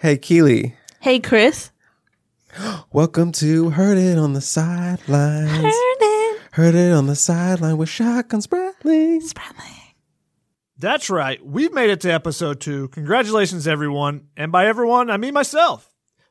Hey, Keely. Hey, Chris. Welcome to Heard It on the Sidelines. Heard it. Heard It on the Sideline with Shotgun Spratling. Spratling. That's right. We've made it to episode two. Congratulations, everyone. And by everyone, I mean myself.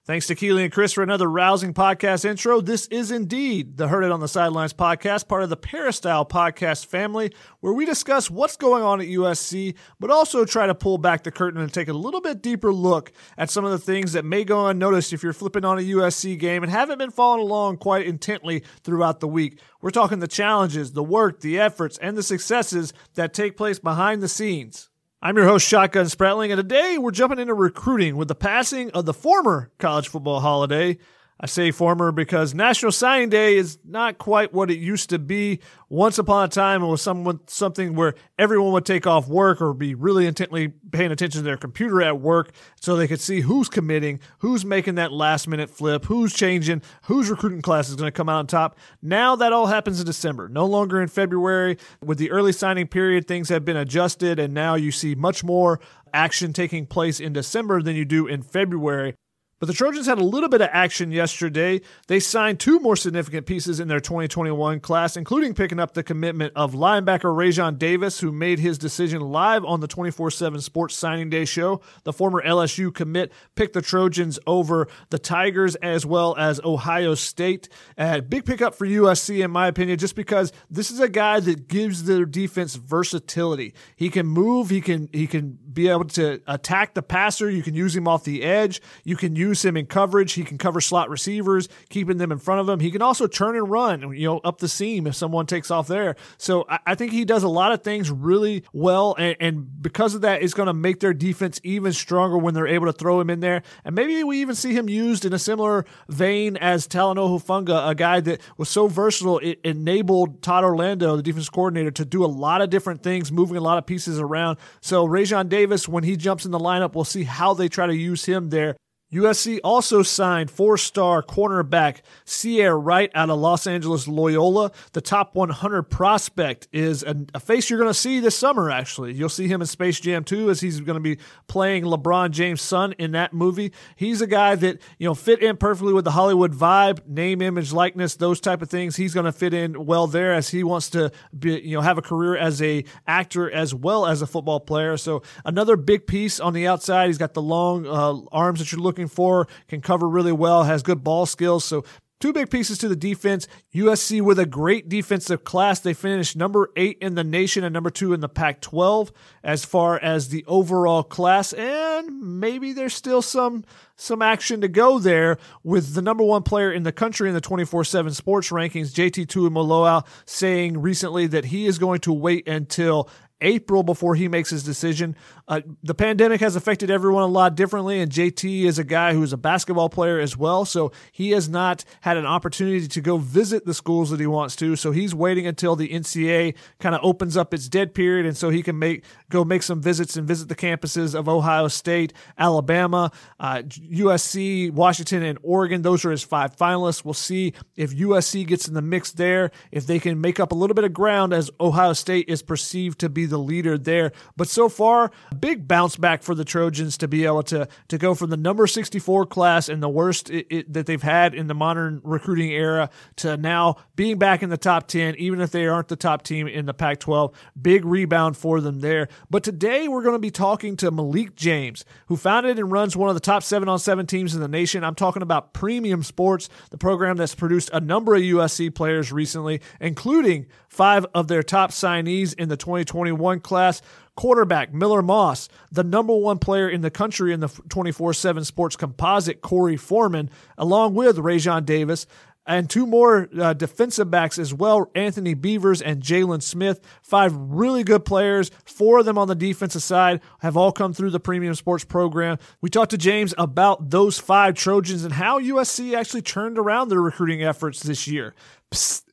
Thanks to Keely and Chris for another rousing podcast intro. This is indeed the Heard It on the Sidelines podcast, part of the Peristyle podcast family, where we discuss what's going on at USC, but also try to pull back the curtain and take a little bit deeper look at some of the things that may go unnoticed if you're flipping on a USC game and haven't been following along quite intently throughout the week. We're talking the challenges, the work, the efforts, and the successes that take place behind the scenes. I'm your host, Shotgun Spratling, and today we're jumping into recruiting with the passing of the former college football holiday. I say former because National Signing Day is not quite what it used to be. Once upon a time, it was someone, something where everyone would take off work or be really intently paying attention to their computer at work so they could see who's committing, who's making that last minute flip, who's changing, whose recruiting class is going to come out on top. Now that all happens in December, no longer in February. With the early signing period, things have been adjusted, and now you see much more action taking place in December than you do in February. But the Trojans had a little bit of action yesterday. They signed two more significant pieces in their 2021 class, including picking up the commitment of linebacker Raesjon Davis, who made his decision live on the 24 7 Sports Signing Day show. The former LSU commit picked the Trojans over the Tigers as well as Ohio State. A big pickup for USC, in my opinion, just because this is a guy that gives their defense versatility. He can move, he can, he can be able to attack the passer. You can use him off the edge. You can use use him in coverage. He can cover slot receivers, keeping them in front of him. He can also turn and run, you know, up the seam if someone takes off there. So I, I think he does a lot of things really well, and, and because of that, it's going to make their defense even stronger when they're able to throw him in there. And maybe we even see him used in a similar vein as Talanoa Hufanga, a guy that was so versatile, it enabled Todd Orlando, the defense coordinator, to do a lot of different things, moving a lot of pieces around. So Raesjon Davis, when he jumps in the lineup, we'll see how they try to use him there. USC also signed four star cornerback Ceyair Wright out of Los Angeles Loyola. The top 100 prospect is a, a face you're going to see this summer, actually. You'll see him in Space Jam 2 as he's going to be playing LeBron James' son in that movie. He's a guy that, you know, fit in perfectly with the Hollywood vibe, name, image, likeness, those type of things. He's going to fit in well there as he wants to be, you know, have a career as a actor as well as a football player. So another big piece on the outside. He's got the long uh, arms that you're looking looking for, can cover really well, has good ball skills. So Two big pieces to the defense. USC with a great defensive class. They finished number eight in the nation and number two in the Pac 12 as far as the overall class. And maybe there's still some, some action to go there with the number one player in the country in the 24 7 sports rankings, JT Tuimoloau, saying recently that he is going to wait until April before he makes his decision. Uh, the pandemic has affected everyone a lot differently, and JT is a guy who is a basketball player as well, so he has not had an opportunity to go visit the schools that he wants to. So he's waiting until the NCAA kind of opens up its dead period, and so he can make go make some visits and visit the campuses of Ohio State, Alabama, uh, USC, Washington, and Oregon. Those are his five finalists. We'll see if USC gets in the mix there, if they can make up a little bit of ground as Ohio State is perceived to be the leader there. But so far, big bounce back for the Trojans to be able to to go from the number 64 class and the worst it, it, that they've had in the modern recruiting era to now being back in the top 10, even if they aren't the top team in the Pac 12. Big rebound for them there. But today we're going to be talking to Malik James, who founded and runs one of the top seven on seven teams in the nation. I'm talking about Premium Sports, the program that's produced a number of USC players recently, including five of their top signees in the 2021 class. Quarterback Miller Moss, the number one player in the country in the 24 7 sports composite, Korey Foreman, along with Raesjon Davis, and two more uh, defensive backs as well Anthony Beavers and Jalen Smith. Five really good players. Four of them on the defensive side have all come through the premium sports program. We talked to James about those five Trojans and how USC actually turned around their recruiting efforts this year. Psst,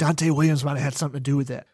Donte Williams might have had something to do with that.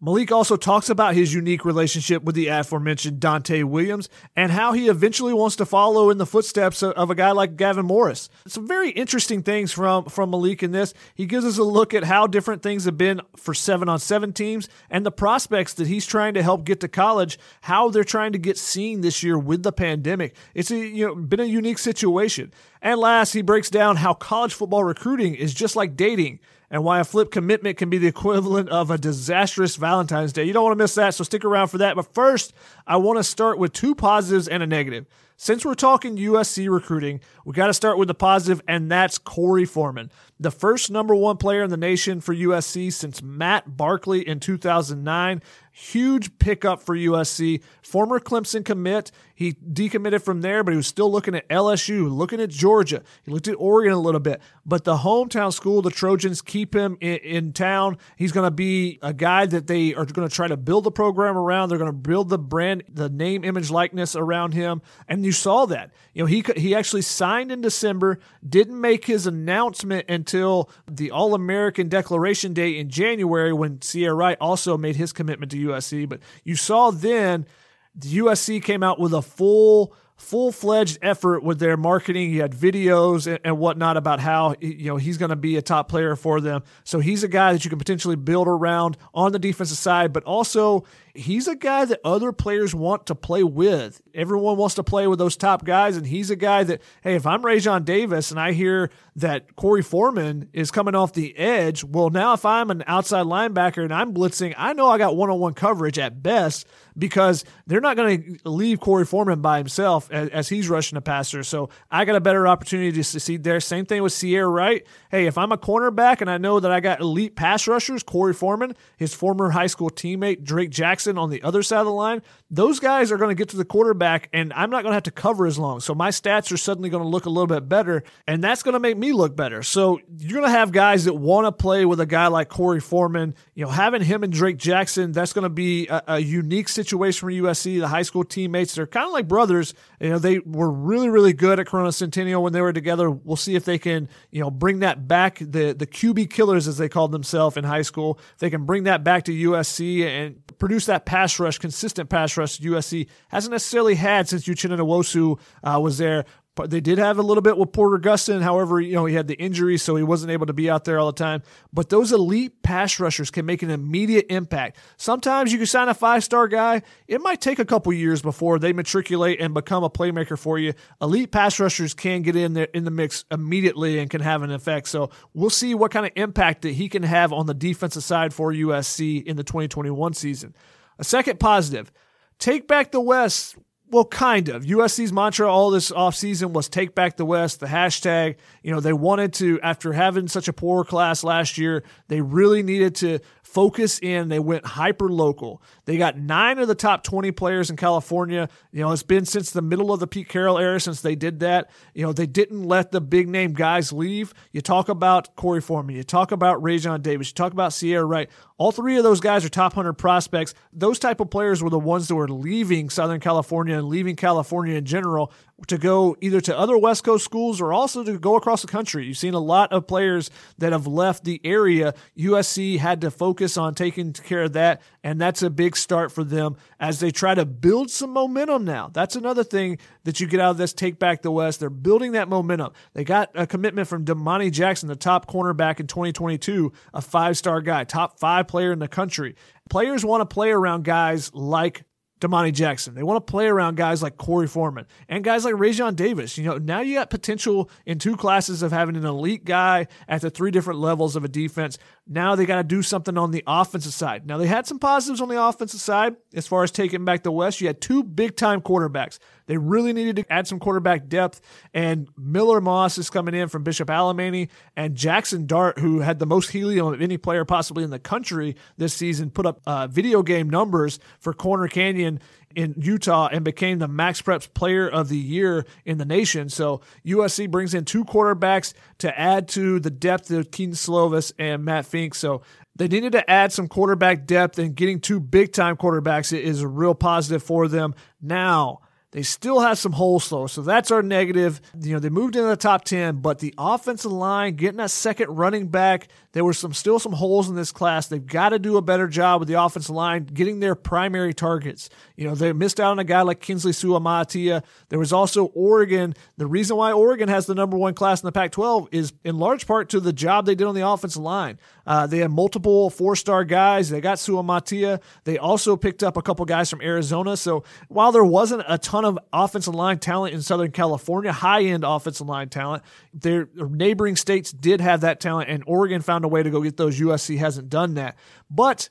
Malik also talks about his unique relationship with the aforementioned Donte Williams and how he eventually wants to follow in the footsteps of a guy like Gavin Morris. Some very interesting things from, from Malik in this. He gives us a look at how different things have been for seven on seven teams and the prospects that he's trying to help get to college, how they're trying to get seen this year with the pandemic. It's a, you know, been a unique situation. And last, he breaks down how college football recruiting is just like dating and why a flip commitment can be the equivalent of a disastrous Valentine's Day. You don't want to miss that, so stick around for that. But first, I want to start with two positives and a negative. Since we're talking USC recruiting, we got to start with the positive, and that's Korey Foreman, the first number one player in the nation for USC since Matt Barkley in 2009. Huge pickup for USC. Former Clemson commit. He decommitted from there, but he was still looking at LSU, looking at Georgia. He looked at Oregon a little bit. But the hometown school, the Trojans, keep him in, in town. He's going to be a guy that they are going to try to build the program around. They're going to build the brand, the name, image, likeness around him. And you saw that. You know, he he actually signed in December, didn't make his announcement until the All American Declaration Day in January when Ceyair Wright also made his commitment to USC. But you saw then the USC came out with a full full fledged effort with their marketing. He had videos and, and whatnot about how you know he's going to be a top player for them. So he's a guy that you can potentially build around on the defensive side, but also he's a guy that other players want to play with. Everyone wants to play with those top guys, and he's a guy that, hey, if I'm Raesjon Davis and I hear that Korey Foreman is coming off the edge, well, now if I'm an outside linebacker and I'm blitzing, I know I got one on one coverage at best because they're not going to leave Korey Foreman by himself as, as, he's rushing the passer. So I got a better opportunity to succeed there. Same thing with Ceyair Wright. Hey, if I'm a cornerback and I know that I got elite pass rushers, Korey Foreman, his former high school teammate Drake Jackson, on the other side of the line, those guys are going to get to the quarterback, and I'm not going to have to cover as long. So my stats are suddenly going to look a little bit better, and that's going to make me look better. So you're going to have guys that want to play with a guy like Korey Foreman. You know, having him and Drake Jackson, that's going to be a, a unique situation for USC. The high school teammates, they're kind of like brothers. You know, they were really, really good at Corona Centennial when they were together. We'll see if they can, you know, bring that back. The the QB killers, as they called themselves in high school, if they can bring that back to USC and produce that pass rush, consistent pass rush USC hasn't necessarily had since Uchenna Nwosu uh, was there. They did have a little bit with Porter Gustin. However, you know, he had the injury, so he wasn't able to be out there all the time. But those elite pass rushers can make an immediate impact. Sometimes you can sign a five star guy. It might take a couple years before they matriculate and become a playmaker for you. Elite pass rushers can get in there in the mix immediately and can have an effect. So we'll see what kind of impact that he can have on the defensive side for USC in the 2021 season. A second positive, take back the West well, kind of. USC's mantra all this offseason was take back the West, the hashtag. You know, they wanted to, after having such a poor class last year, they really needed to focus in. They went hyper local. They got nine of the top 20 players in California. You know, it's been since the middle of the Pete Carroll era since they did that. You know, they didn't let the big name guys leave. You talk about Korey Foreman, you talk about Raesjon Davis, you talk about Ceyair Wright. All three of those guys are top 100 prospects. Those type of players were the ones that were leaving Southern California and leaving California in general to go either to other West Coast schools or also to go across the country. You've seen a lot of players that have left the area. USC had to focus on taking care of that, and that's a big start for them as they try to build some momentum now. That's another thing that you get out of this Take Back the West. They're building that momentum. They got a commitment from Domani Jackson, the top cornerback in 2022, a five star guy, top five player in the country. Players want to play around guys like Domani Jackson. They want to play around guys like Korey Foreman and guys like Raesjon Davis. You know, now you got potential in two classes of having an elite guy at the three different levels of a defense. Now they got to do something on the offensive side. Now they had some positives on the offensive side as far as taking back the West. You had two big time quarterbacks. They really needed to add some quarterback depth, and Miller Moss is coming in from Bishop Alemany, and Jackson Dart, who had the most helium of any player possibly in the country this season, put up uh, video game numbers for Corner Canyon in Utah and became the Max Preps Player of the Year in the nation. So USC brings in two quarterbacks to add to the depth of Kedon Slovis and Matt Fink. So they needed to add some quarterback depth, and getting two big time quarterbacks is a real positive for them. Now, they still have some holes though, so that's our negative. You know, they moved into the top 10, but the offensive line, getting that second running back, there were some still some holes in this class. They've got to do a better job with the offensive line getting their primary targets. You know, they missed out on a guy like Kinsley Suamataia. There was also Oregon. The reason why Oregon has the number one class in the Pac 12 is in large part to the job they did on the offensive line. Uh, they had multiple four star guys. They got Suamataia. They also picked up a couple guys from Arizona. So while there wasn't a ton of offensive line talent in Southern California, high end offensive line talent, their neighboring states did have that talent, and Oregon found a way to go get those. USC hasn't done that. But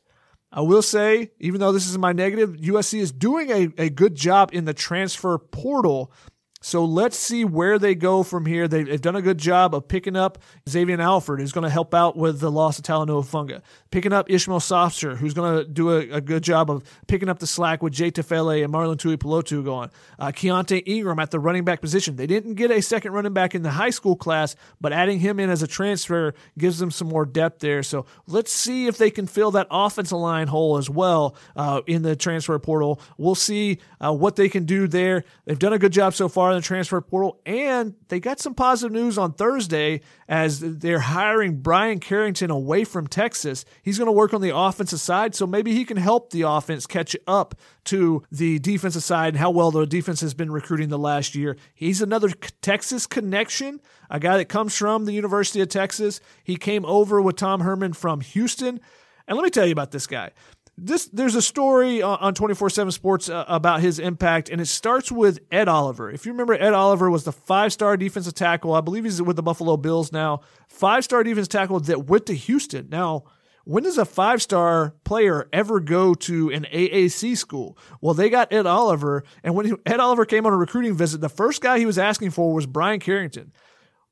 I will say, even though this is my negative, USC is doing a, a good job in the transfer portal so let's see where they go from here. They've, done a good job of picking up Xavier Alford, who's going to help out with the loss of Talanoa Funga. Picking up Ishmael Sopsher, who's going to do a, a, good job of picking up the slack with Jay Tufele and Marlon Tuipulotu going. Uh, Keaontay Ingram at the running back position. They didn't get a second running back in the high school class, but adding him in as a transfer gives them some more depth there. So let's see if they can fill that offensive line hole as well uh, in the transfer portal. We'll see uh, what they can do there. They've done a good job so far in the transfer portal, and they got some positive news on Thursday as they're hiring Bryan Carrington away from Texas. He's going to work on the offensive side, so maybe he can help the offense catch up to the defensive side and how well the defense has been recruiting the last year. He's another Texas connection, a guy that comes from the University of Texas. He came over with Tom Herman from Houston. And let me tell you about this guy this there's a story on 24/7 Sports uh, about his impact and it starts with Ed Oliver. If you remember Ed Oliver was the five-star defensive tackle. I believe he's with the Buffalo Bills now. Five-star defensive tackle that went to Houston. Now, when does a five-star player ever go to an AAC school? Well, they got Ed Oliver and when Ed Oliver came on a recruiting visit, the first guy he was asking for was Bryan Carrington.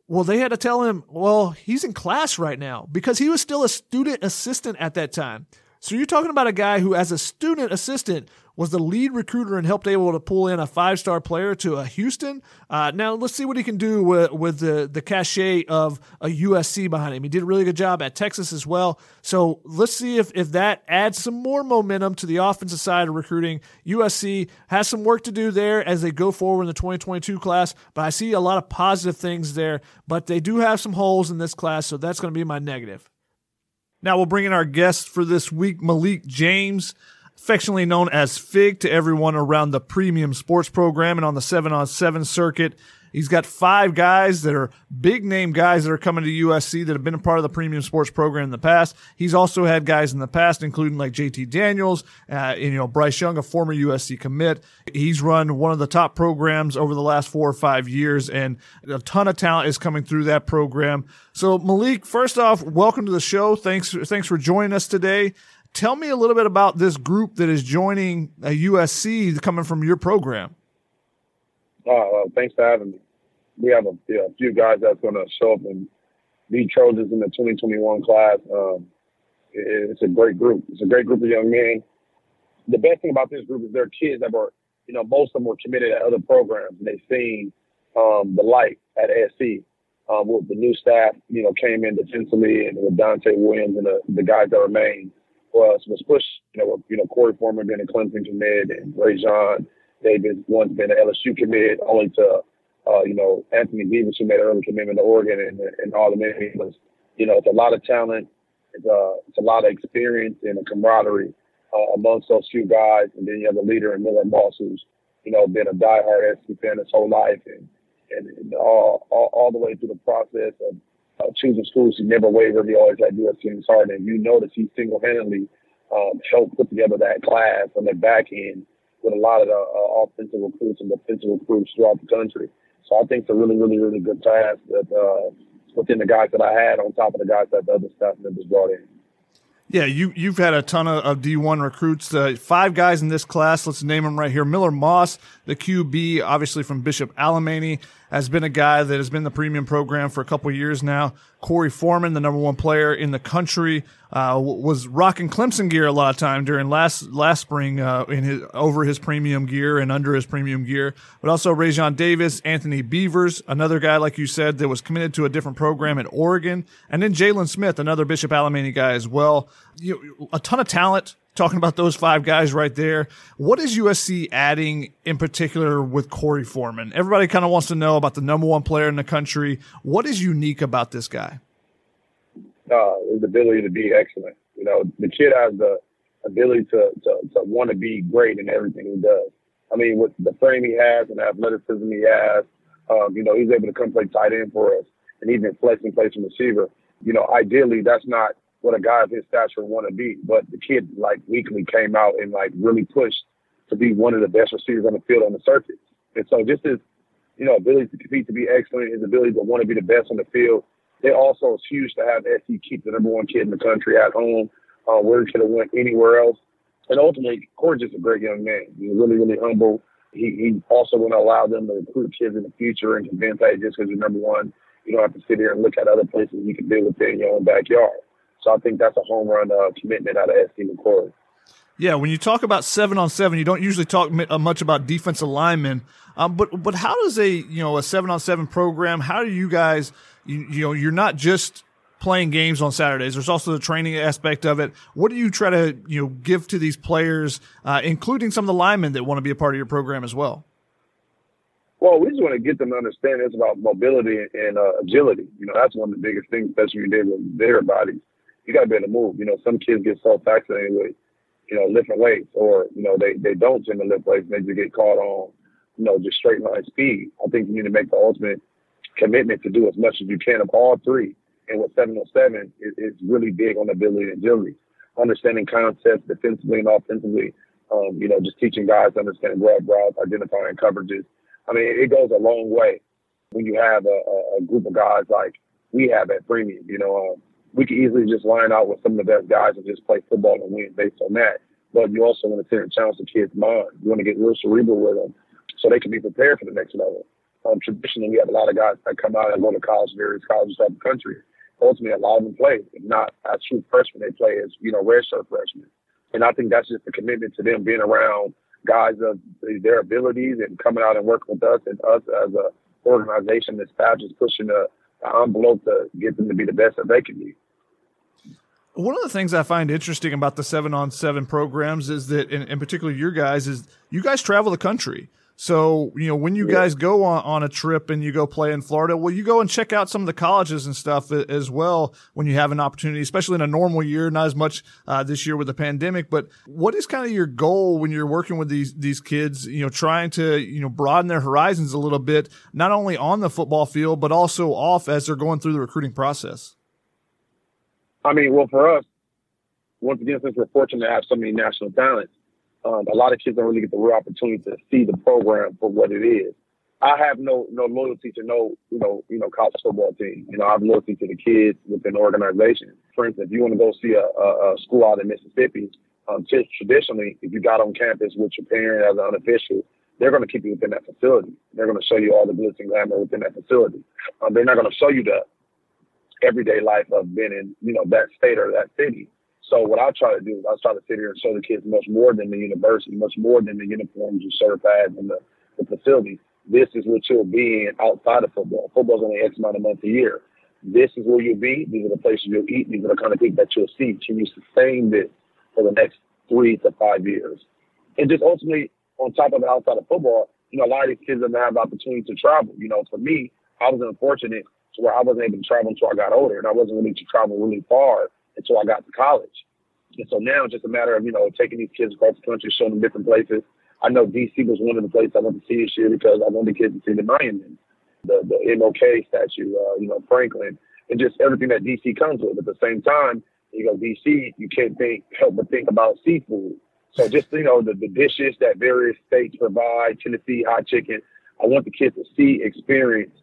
Well, they had to tell him, well, he's in class right now because he was still a student assistant at that time. So you're talking about a guy who, as a student assistant, was the lead recruiter and helped able to pull in a five star player to a Houston. Uh, now let's see what he can do with, with the the cachet of a USC behind him. He did a really good job at Texas as well. So let's see if if that adds some more momentum to the offensive side of recruiting. USC has some work to do there as they go forward in the 2022 class, but I see a lot of positive things there. But they do have some holes in this class, so that's going to be my negative. Now we'll bring in our guest for this week, Malik James, affectionately known as Fig to everyone around the premium sports program and on the seven on seven circuit. He's got five guys that are big name guys that are coming to USC that have been a part of the premium sports program in the past. He's also had guys in the past, including like JT Daniels, uh, and, you know, Bryce Young, a former USC commit. He's run one of the top programs over the last four or five years and a ton of talent is coming through that program. So Malik, first off, welcome to the show. Thanks, thanks for joining us today. Tell me a little bit about this group that is joining a USC coming from your program. Uh, thanks for having me. We have a, yeah, a few guys that's going to show up and be Trojans in the 2021 class. Um, it, it's a great group. It's a great group of young men. The best thing about this group is they're kids that were, you know, most of them were committed at other programs and they've seen um, the light at SC. Um, with the new staff, you know, came in defensively and with Donte Williams and the, the guys that remained was was pushed. You know, you know Korey Foreman being a Clemson commit and Ray John Davis once been an LSU commit, only to uh, you know Anthony Davis who made an early commitment to Oregon and, and all the. Was, you know, it's a lot of talent. It's a uh, it's a lot of experience and a camaraderie uh, amongst those few guys. And then you have the leader in Miller Moss, who's you know been a diehard SC fan his whole life, and and, and all, all all the way through the process of uh, choosing schools. He never wavered. He always had USC in his heart, and you notice he single-handedly um, helped put together that class on the back end with a lot of the uh, offensive recruits and defensive recruits throughout the country. So I think it's a really, really, really good class that uh, within the guys that I had on top of the guys that the other staff members brought in. Yeah, you you've had a ton of, of D1 recruits. Uh, five guys in this class. Let's name them right here. Miller Moss, the QB, obviously from Bishop Alemany, has been a guy that has been the premium program for a couple years now. Korey Foreman, the number one player in the country uh, was rocking Clemson gear a lot of time during last last spring uh, in his over his premium gear and under his premium gear. But also Raesjon Davis, Anthony Beavers, another guy like you said that was committed to a different program at Oregon, and then Jalen Smith, another Bishop Alemany guy as well. You a ton of talent talking about those five guys right there. What is USC adding in particular with Korey Foreman? Everybody kind of wants to know about the number one player in the country. What is unique about this guy? Uh, his ability to be excellent. You know, the kid has the ability to, to, to want to be great in everything he does. I mean, with the frame he has and the athleticism he has, um, you know, he's able to come play tight end for us and even flex and play some receiver. You know, ideally, that's not what a guy of his stature want to be. But the kid like weekly came out and like really pushed to be one of the best receivers on the field on the surface. And so just his, you know, ability to compete, to be excellent, his ability to want to be the best on the field. It also is huge to have SC keep the number one kid in the country at home, uh, where he could have went anywhere else. And ultimately, Korey's just a great young man. He's really, really humble. He, he also want to allow them to recruit kids in the future and convince, hey, just because you're number one, you don't have to sit here and look at other places you can do within your own backyard. So I think that's a home run uh, commitment out of SC McCoy. Yeah, when you talk about seven on seven, you don't usually talk uh, much about defensive linemen. Um, but but how does a you know a seven on seven program? How do you guys you, you know you're not just playing games on Saturdays. There's also the training aspect of it. What do you try to you know give to these players, uh, including some of the linemen that want to be a part of your program as well? Well, we just want to get them to understand it's about mobility and uh, agility. You know, that's one of the biggest things, especially when you deal with their bodies you got to be able to move. You know, some kids get so fascinated with, you know, lifting weights, or you know, they they don't tend to lift weights, and they just get caught on, you know, just straight line speed. I think you need to make the ultimate commitment to do as much as you can of all three. And with 707, it, it's really big on ability and agility, understanding concepts defensively and offensively. Um, you know, just teaching guys to understand grab routes, identifying coverages. I mean, it goes a long way when you have a, a group of guys like we have at Premium. You know, um, we could easily just line out with some of the best guys and just play football and win based on that. But you also want to challenge the kids' mind. You want to get real cerebral with them so they can be prepared for the next level. Um, traditionally, we have a lot of guys that come out and go to college, various colleges throughout the country. Ultimately, a lot of them play. If not as true freshmen, they play as, you know, redshirt freshmen. And I think that's just a commitment to them being around guys of their abilities and coming out and working with us and us as a organization and staff just pushing the envelope to get them to be the best that they can be. One of the things I find interesting about the seven on seven programs is that, in, in particular, your guys is you guys travel the country. So, you know, when you guys go on, on a trip and you go play in Florida, well, you go and check out some of the colleges and stuff as well when you have an opportunity, especially in a normal year, not as much uh, this year with the pandemic. But what is kind of your goal when you're working with these, these kids, you know, trying to, you know, broaden their horizons a little bit, not only on the football field, but also off as they're going through the recruiting process? I mean, well, for us, once again, since we're fortunate to have so many national talents, um, a lot of kids don't really get the real opportunity to see the program for what it is. I have no no loyalty to no you know you know college football team. You know I have loyalty to the kids within the organization. For instance, if you want to go see a, a, a school out in Mississippi, um, traditionally, if you got on campus with your parent as an unofficial, they're going to keep you within that facility. They're going to show you all the glitz and glamour within that facility. Um, they're not going to show you the everyday life of being in you know that state or that city. So what I try to do is I try to sit here and show the kids much more than the university, much more than the uniforms and shirt pads and the, the facilities. This is what you'll be in outside of football. Football's only X amount of months a year. This is where you'll be. These are the places you'll eat. These are the kind of things that you'll see. Can you sustain this for the next three to five years? And just ultimately, on top of it, outside of football, you know, a lot of these kids don't have the opportunity to travel. You know, for me, I was unfortunate to where I wasn't able to travel until I got older, and I wasn't willing to travel really far until I got to college. And so now it's just a matter of, you know, taking these kids across the country, showing them different places. I know DC was one of the places I went to see this year because I wanted the kids to see the monument, the, the MLK statue, uh, you know, Franklin, and just everything that DC comes with. At the same time, you go DC, you can't think, help but think about seafood. So just, you know, the, the dishes that various states provide, Tennessee hot chicken, I want the kids to see, experience,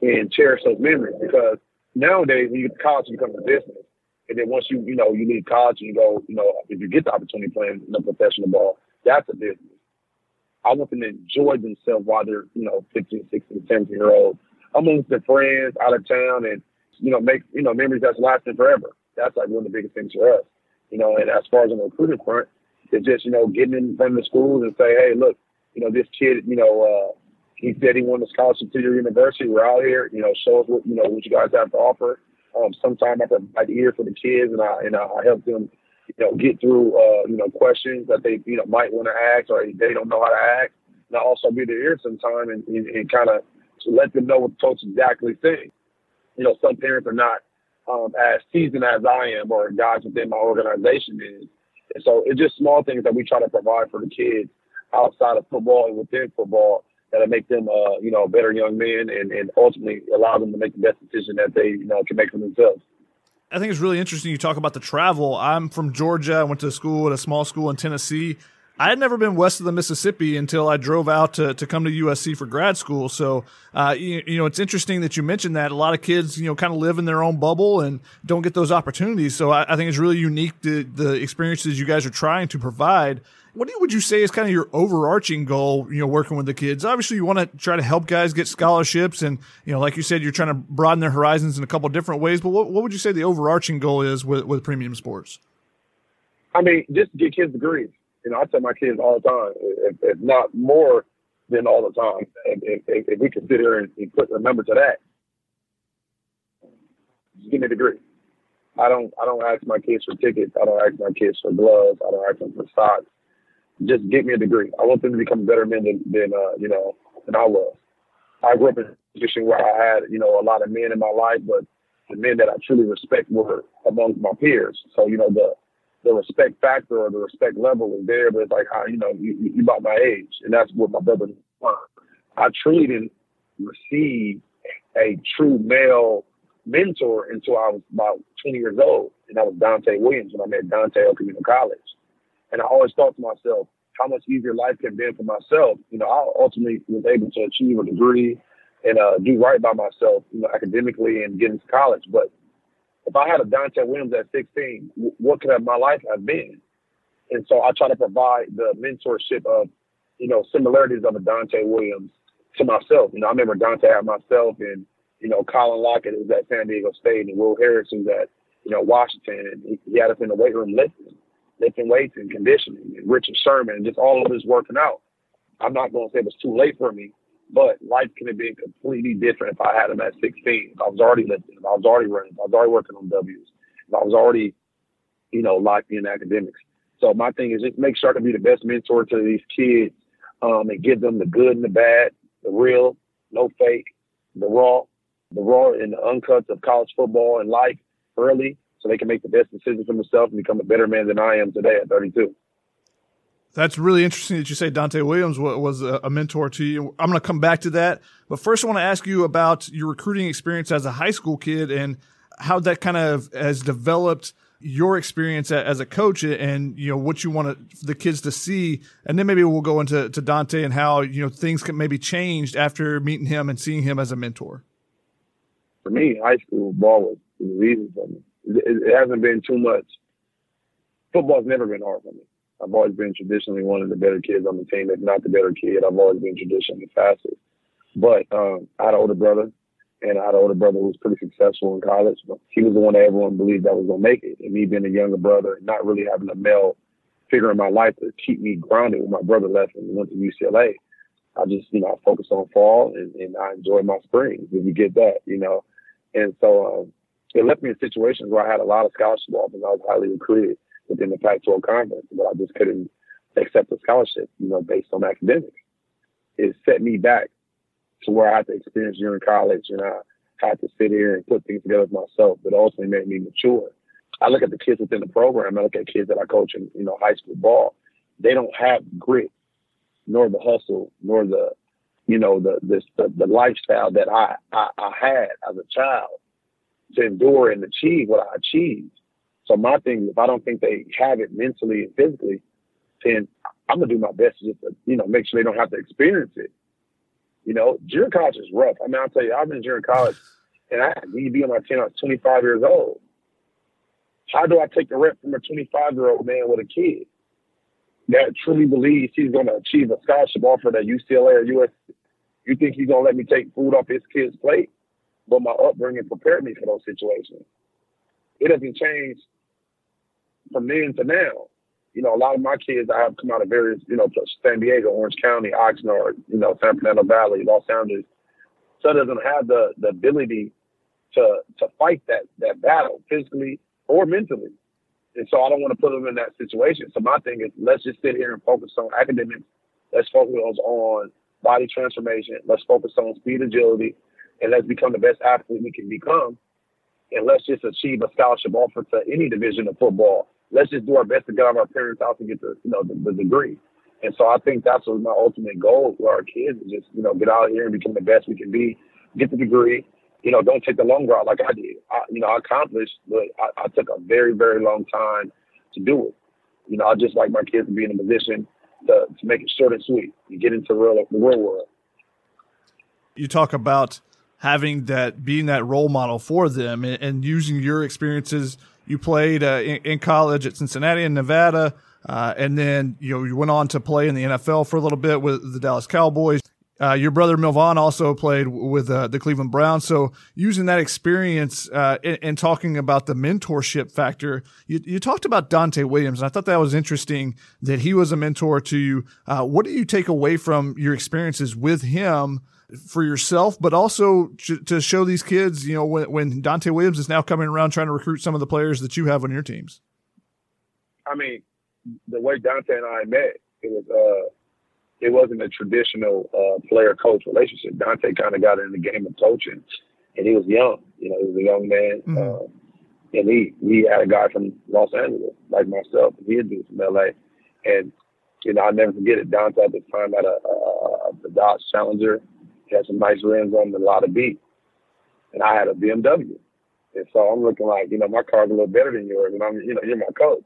and cherish those memories because nowadays when you get to college, you become a business. And then once you, you know, you leave college and you go, you know, if you get the opportunity playing the professional ball, that's a business. I want them to enjoy themselves while they're, you know, 15, 16, 17 year old amongst their friends out of town and, you know, make, you know, memories that's lasting forever. that's like one of the biggest things for us. You know, and as far as on the recruiting front, it's just, you know, getting in front of the schools and say, hey, look, you know, this kid, you know, uh, he said he wanted a scholarship to your university. We're out here, you know, show us what, you know, what you guys have to offer. Um, sometimes I provide ear for the kids and I, and I help them, you know, get through, uh, you know, questions that they, you know, might want to ask or they don't know how to ask. And I also be their ear sometime and, and, and kind of let them know what the coach exactly saying. You know, some parents are not um, as seasoned as I am or guys within my organization is. And so it's just small things that we try to provide for the kids outside of football and within football that'll make them, uh, you know, better young men and, and ultimately allow them to make the best decision that they, you know, can make for themselves. I think it's really interesting you talk about the travel. I'm from Georgia. I went to school at a small school in Tennessee. I had never been west of the Mississippi until I drove out to, to come to USC for grad school. So, uh, you, you, know, it's interesting that you mentioned that a lot of kids, you know, kind of live in their own bubble and don't get those opportunities. So I, I think it's really unique to the experiences you guys are trying to provide. What would you say is kind of your overarching goal, you know, working with the kids? Obviously, you want to try to help guys get scholarships and, you know, like you said, you're trying to broaden their horizons in a couple different ways. But what, what would you say the overarching goal is with, with premium sports? I mean, just get kids degrees you know, I tell my kids all the time, if, if not more than all the time, if, if, if we can sit here and, and put a number to that, give me a degree. I don't I don't ask my kids for tickets. I don't ask my kids for gloves. I don't ask them for socks. Just get me a degree. I want them to become better men than, than uh, you know than I was. I grew up in a position where I had you know a lot of men in my life, but the men that I truly respect were among my peers. So you know the the respect factor or the respect level is there, but it's like, how, you know, you, you about my age. And that's what my brother I truly didn't receive a true male mentor until I was about 20 years old. And that was Donte Williams when I met Donte at community college. And I always thought to myself, how much easier life have been for myself. You know, I ultimately was able to achieve a degree and uh, do right by myself, you know, academically and get into college. But if I had a Donte Williams at 16, what could have my life have been? And so I try to provide the mentorship of, you know, similarities of a Donte Williams to myself. You know, I remember Donte had myself and, you know, Colin Lockett was at San Diego State and Will Harrison was at, you know, Washington and he, he had us in the weight room lifting, lifting weights and conditioning and Richard Sherman and just all of this working out. I'm not going to say it was too late for me, but life could have been completely different if I had him at 16. If I was already lifting, if I was already running, if I was already working on W's, if I was already, you know, locked in academics. So my thing is just make sure I can be the best mentor to these kids um, and give them the good and the bad, the real, no fake, the raw, the raw and the uncuts of college football and life early so they can make the best decisions for themselves and become a better man than I am today at 32. That's really interesting that you say Donte Williams was a mentor to you. I'm going to come back to that. But first, I want to ask you about your recruiting experience as a high school kid and how that kind of has developed your experience as a coach and you know what you want the kids to see. And then maybe we'll go into to Donte and how you know things can maybe changed after meeting him and seeing him as a mentor. For me high school ball was the reason for me. It, it hasn't been too much. Football's never been hard for me I've always been traditionally one of the better kids on the team. If not the better kid, I've always been traditionally the fastest. But um, I had an older brother, and I had an older brother who was pretty successful in college. But he was the one that everyone believed that was going to make it. And me being a younger brother and not really having a male figure in my life to keep me grounded when my brother left and went to UCLA, I just, you know, I focused on fall and, and I enjoyed my spring. If you get that, you know. And so um, it left me in situations where I had a lot of scholarship offers. I was highly recruited within the Pac-12 conference, but I just couldn't accept a scholarship, you know, based on academics. It set me back to where I had to experience during college and I had to sit here and put things together myself, but ultimately made me mature. I look at the kids within the program, I look at kids that I coach in, you know, high school ball. They don't have grit, nor the hustle, nor the, you know, the this the, the lifestyle that I, I I had as a child to endure and achieve what I achieved. So my thing, is, if I don't think they have it mentally and physically, then I'm gonna do my best to just to, you know make sure they don't have to experience it. You know, junior college is rough. I mean, I'll tell you, I've been in junior college, and I need to be on my team. I was 25 years old. How do I take the rep from a 25 year old man with a kid that truly believes he's going to achieve a scholarship offer at UCLA or US? You think he's to let me take food off his kid's plate? But my upbringing prepared me for those situations. it hasn't changed from then to now. You know, a lot of my kids I have come out of various, you know, San Diego, Orange County, Oxnard, you know, San Fernando Valley, Los Angeles. So doesn't have the the ability to to fight that that battle physically or mentally. And so I don't want to put them in that situation. So my thing is let's just sit here and focus on academics. Let's focus on body transformation. Let's focus on speed agility and let's become the best athlete we can become. And let's just achieve a scholarship offer to any division of football. Let's just do our best to get out of our parents' house and get the you know the, the degree. And so I think that's what my ultimate goal for our kids is just you know get out here and become the best we can be, get the degree. You know, don't take the long route like I did. I, you know, I accomplished, but I, I took a very very long time to do it. You know, I just like my kids to be in a position to, to make it short and sweet. You get into real the real world. You talk about having that being that role model for them and, and using your experiences. You played uh, in, in, college at Cincinnati and Nevada, uh, and then you know you went on to play in the NFL for a little bit with the Dallas Cowboys. Uh, your brother Milvan also played with uh, the Cleveland Browns. So using that experience uh, and, and, talking about the mentorship factor, you, you, talked about Donte Williams, and I thought that was interesting that he was a mentor to you. Uh, what do you take away from your experiences with him for yourself, but also to show these kids, you know, when, when Donte Williams is now coming around trying to recruit some of the players that you have on your teams? I mean, the way Donte and I met, it was uh, it wasn't a traditional uh, player coach relationship. Donte kind of got in the game of coaching, and he was young. You know, he was a young man, mm-hmm. uh, and he he had a guy from Los Angeles like myself. He had been from L.A. and you know, I'll never forget it. Donte at the time had a, a, a the Dodge Challenger had some nice rims on the lot of beat. And I had a BMW. And so I'm looking like, you know, my car's a little better than yours. And I'm, you know, you're my coach.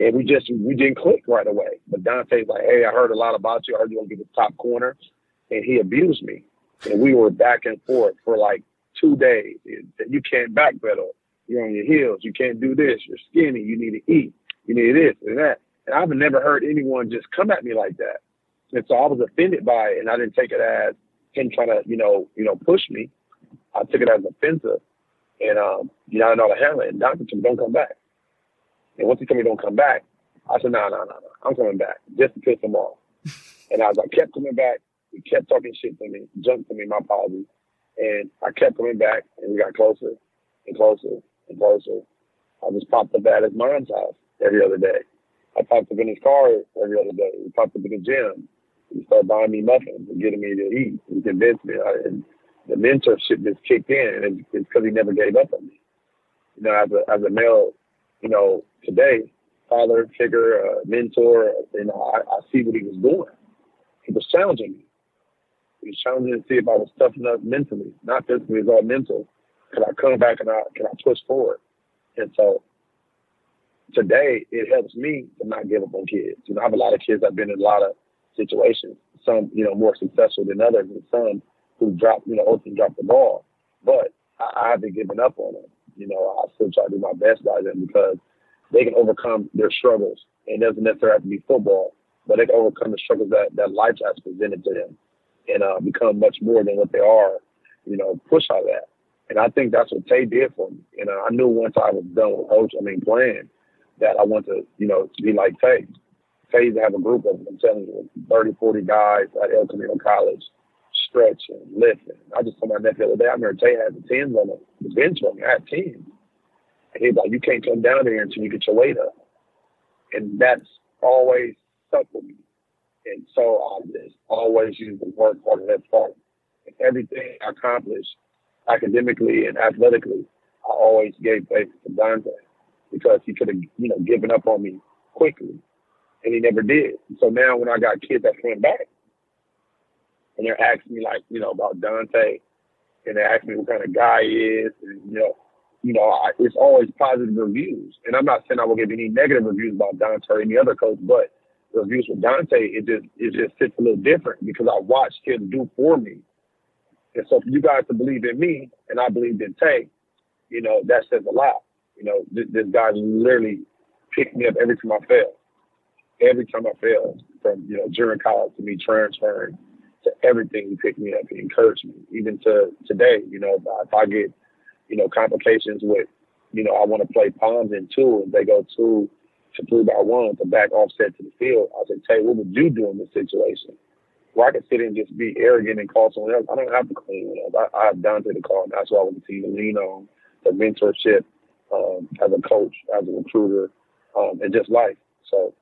And we just, we didn't click right away. But Donte's like, hey, I heard a lot about you. I heard you want to be the top corner. And he abused me. And we were back and forth for like two days. You can't backpedal. You're on your heels. You can't do this. You're skinny. You need to eat. You need this and that. And I've never heard anyone just come at me like that. And so I was offended by it, and I didn't take it as him trying to, you know, you know, push me. I took it as offensive, and um, you know, I know handle it. And Doctor told me, "Don't come back." And once he told me, "Don't come back," I said, "No, no, no, no, I'm coming back just to piss him off." and as I kept coming back, he kept talking shit to me, jumped to me, my apologies, and I kept coming back, and we got closer and closer and closer. I just popped up at his mom's house every other day. I popped up in his car every other day. We popped up in the gym. He started buying me muffins and getting me to eat. He convinced me. I, and the mentorship just kicked in, and it's because he never gave up on me. You know, as a as a male, you know, today, father figure, uh, mentor, you know, I, I see what he was doing. He was challenging me. He was challenging to see if I was tough enough mentally, not physically, it's all mental. Can I come back and I can I push forward? And so today it helps me to not give up on kids. You know, I have a lot of kids I've been in a lot of situations. Some, you know, more successful than others, and some who drop, you know, ultimately drop the ball. But I, I haven't given up on them. You know, I still try to do my best by them because they can overcome their struggles. It doesn't necessarily have to be football, but they can overcome the struggles that, that life has presented to them and uh, become much more than what they are, you know, push out that. And I think that's what Tay did for me. And uh, I knew once I was done with coach, I mean, playing, that I want to, you know, to be like Tay. Phase to have a group of, I'm telling you, 30, 40 guys at El Camino College, stretching, lifting. I just told my nephew the other day, I remember Tay had the 10s on the, bench for me. I had 10. And he's like, you can't come down here until you get your weight up. And that's always stuck with me. And so I just always use the work part of that part. And everything I accomplished academically and athletically, I always gave faith to Donte because he could have, you know, given up on me quickly and he never did. So now when I got kids that came back and they're asking me like, you know, about Donte, and they ask me what kind of guy he is and you know, you know, I, it's always positive reviews. And I'm not saying I will give any negative reviews about Donte or any other coach, but reviews with Donte, it just it just sits a little different because I watched him do for me. And so for you guys to believe in me and I believed in Tay, you know, that says a lot. You know, this, this guy literally picked me up every time I fell every time I failed, from you know during college to me transferring to everything, he picked me up. He encouraged me, even to today. You know, if I get you know complications with you know, I want to play palms in two, and they go two to three by one to back offset to the field. I said, Tay, what would you do in this situation? Where I could sit and just be arrogant and call someone else. I don't have to clean one up. I, I have Donte to the call, and that's why I would continue to lean on the mentorship um, as a coach, as a recruiter, um, and just life. So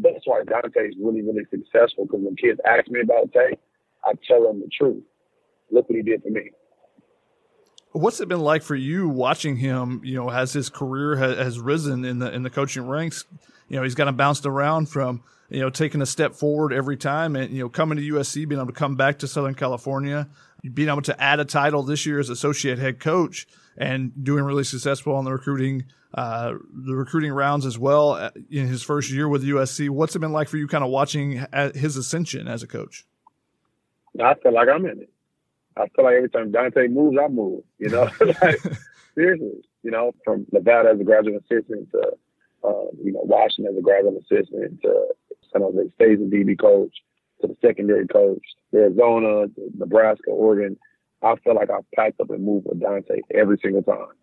that's why Donte is really, really successful because when kids ask me about Tay, I tell them the truth. Look what he did for me. What's it been like for you watching him? You know, as his career has, has risen in the in the coaching ranks, you know, he's kind of bounced around from you know taking a step forward every time, and you know, coming to USC, being able to come back to Southern California, being able to add a title this year as associate head coach, and doing really successful on the recruiting uh, the recruiting rounds as well uh, in his first year with USC. What's it been like for you, kind of watching his ascension as a coach? I feel like I'm in it. I feel like every time Donte moves, I move. You know, like, seriously. You know, from Nevada as a graduate assistant to uh, you know Washington as a graduate assistant to San Jose State as a DB coach to the secondary coach, Arizona, Nebraska, Oregon. I feel like I've packed up and moved with Donte every single time,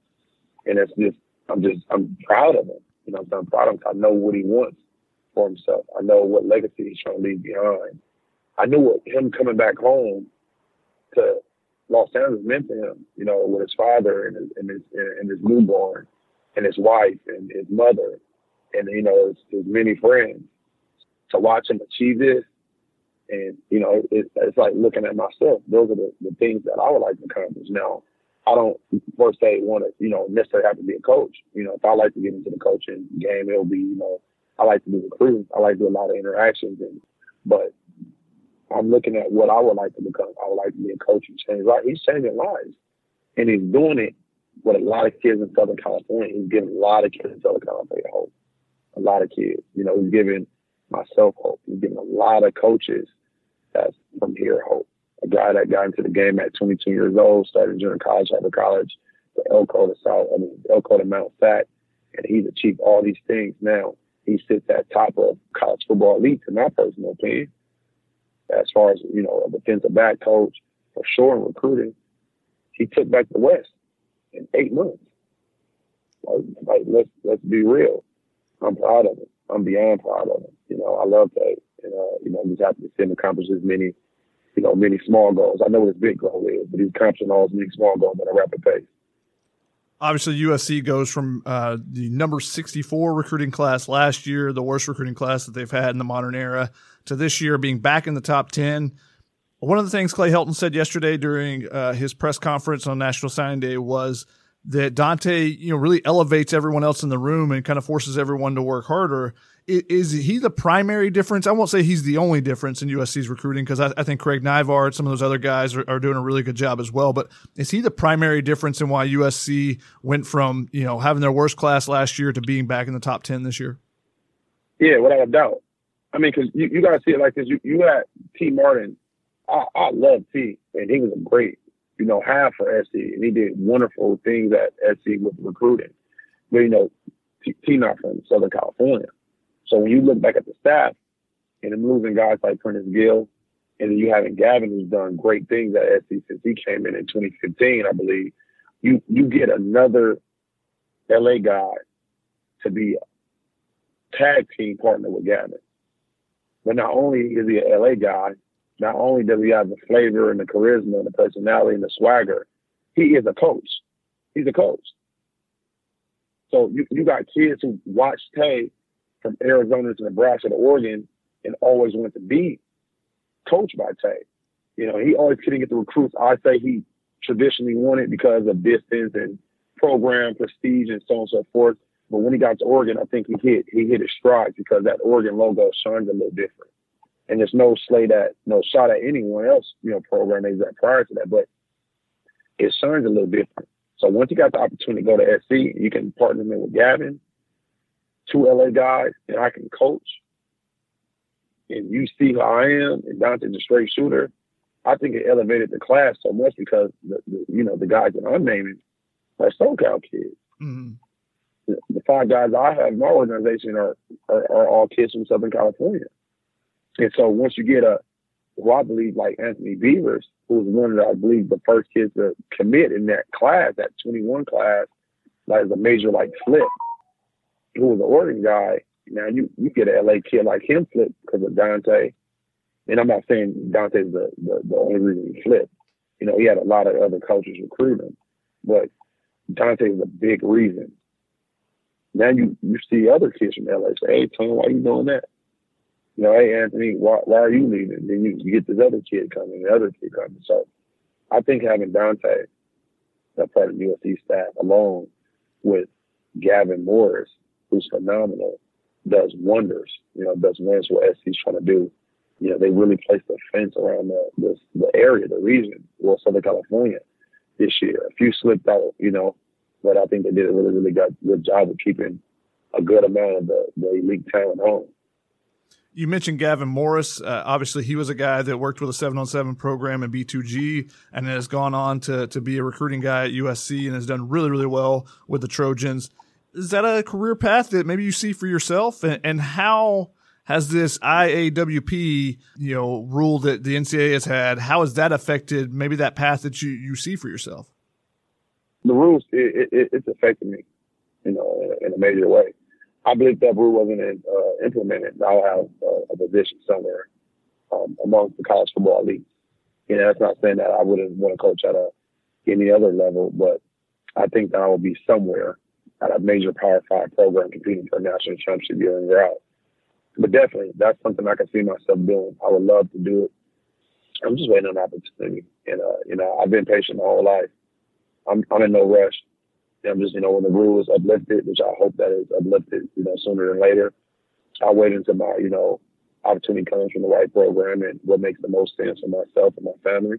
and it's just I'm just I'm proud of him. You know, I'm proud of him. I know what he wants for himself. I know what legacy he's trying to leave behind. I knew what him coming back home to Los Angeles meant to him, you know, with his father and his and his, and his newborn and his wife and his mother and you know his, his many friends. To watch him achieve this, and you know, it, it's like looking at myself. Those are the, the things that I would like to accomplish. Now, I don't per se want to, you know, necessarily have to be a coach. You know, if I like to get into the coaching game, it'll be, you know, I like to do recruiting. I like to do a lot of interactions, and but I'm looking at what I would like to become. I would like to be a coach and change lives. He's changing lives, and he's doing it with a lot of kids in Southern California. He's giving a lot of kids in Southern California hope. A lot of kids. You know, he's giving myself hope. He's giving a lot of coaches that's from here hope. A guy that got into the game at 22 years old, started junior college, Harvard College, the Elko to South, I mean, Elko to Mount Sac, and he's achieved all these things now. He sits at top of college football elite, in my personal opinion as far as, you know, a defensive back coach for sure in recruiting. He took back the West in eight months. Like, like let's let's be real. I'm proud of him. I'm beyond proud of him. You know, I love that. And uh, you know, just happy to see him accomplish as many, you know, many small goals. I know what his big goal is, but he's accomplishing all his small goals at a rapid pace obviously USC goes from uh, the number 64 recruiting class last year, the worst recruiting class that they've had in the modern era, to this year being back in the top 10. One of the things Clay Helton said yesterday during uh, his press conference on National Signing Day was that Donte, you know, really elevates everyone else in the room and kind of forces everyone to work harder is he the primary difference? I won't say he's the only difference in USC's recruiting because I, I, think Craig Naivar, some of those other guys are, are, doing a really good job as well. But is he the primary difference in why USC went from you know having their worst class last year to being back in the top ten this year? Yeah, without a doubt. I mean, because you, you got to see it like this. You, you had Tee Martin. I, I love Tee, and he was a great, you know, half for SC, and he did wonderful things at SC with recruiting. But you know, Tee, Tee not from Southern California. So when you look back at the staff and then moving guys like Prentice Gill, and then you having Gavin who's done great things at SC since he came in in 2015, I believe, you you get another LA guy to be a tag team partner with Gavin. But not only is he an LA guy, not only does he have the flavor and the charisma and the personality and the swagger, he is a coach. He's a coach. So you, you got kids who watch Tay from Arizona to Nebraska to Oregon and always wanted to be coached by Tay. You know, he always couldn't get the recruits. I say he traditionally wanted because of distance and program prestige and so on and so forth. But when he got to Oregon, I think he hit he hit his stride because that Oregon logo shines a little different. And there's no slate at no shot at anyone else, you know, program they that prior to that, but it shines a little different. So once you got the opportunity to go to SC, you can partner in with Gavin two LA guys and I can coach, and you see who I am, and Donte's a straight shooter, I think it elevated the class so much because the, the you know the guys that I'm naming are SoCal kids. Mm-hmm. The, the, five guys I have in my organization are, are, are all kids from Southern California, and so once you get a who I believe like Anthony Beavers, who was one of the, I believe the first kids to commit in that class, that 21 class, like a major like flip, who was an Oregon guy. Now you you get an LA kid like him flip because of Donte. And I'm not saying Donte's the, the, the only reason he flipped. You know, he had a lot of other coaches recruit him, but Donte is a big reason. Now you you see other kids from LA say, "Hey, Tony, why you doing that?" You know, "Hey, Anthony, why why are you leaving?" Then you, you get this other kid coming, the other kid coming. So I think having Donte, that part of USC staff, along with Gavin Morris, who's phenomenal, does wonders. You know, does wonders what SC's trying to do. You know, they really placed a fence around the, the the area, the region, well, Southern California this year. A few slipped out, you know, but I think they did a really, really good, good job of keeping a good amount of the, the elite talent home. You mentioned Gavin Morris. Uh, obviously, he was a guy that worked with a seven on seven program in B2G and has gone on to, to be a recruiting guy at USC and has done really, really well with the Trojans. Is that a career path that maybe you see for yourself? And, and how has this IAWP, you know, rule that the NCAA has had, how has that affected maybe that path that you, you see for yourself? The rules, it, it, it's affected me, you know, in, a major way. I believe that rule wasn't uh, implemented. I'll have uh, a position somewhere um, the college football league. You know, that's not saying that I wouldn't want to coach at a any other level, but I think that I will be somewhere at a major Power Five program competing for a national championship year in year out. But definitely, that's something I can see myself doing. I would love to do it. I'm just waiting on opportunity, and uh, you know, I've been patient my whole life. I'm I'm in no rush. I'm just, you know, when the rule is uplifted, which I hope that is uplifted, you know, sooner than later, I'll wait until my, you know, opportunity comes from the right program and what makes the most sense for myself and my family.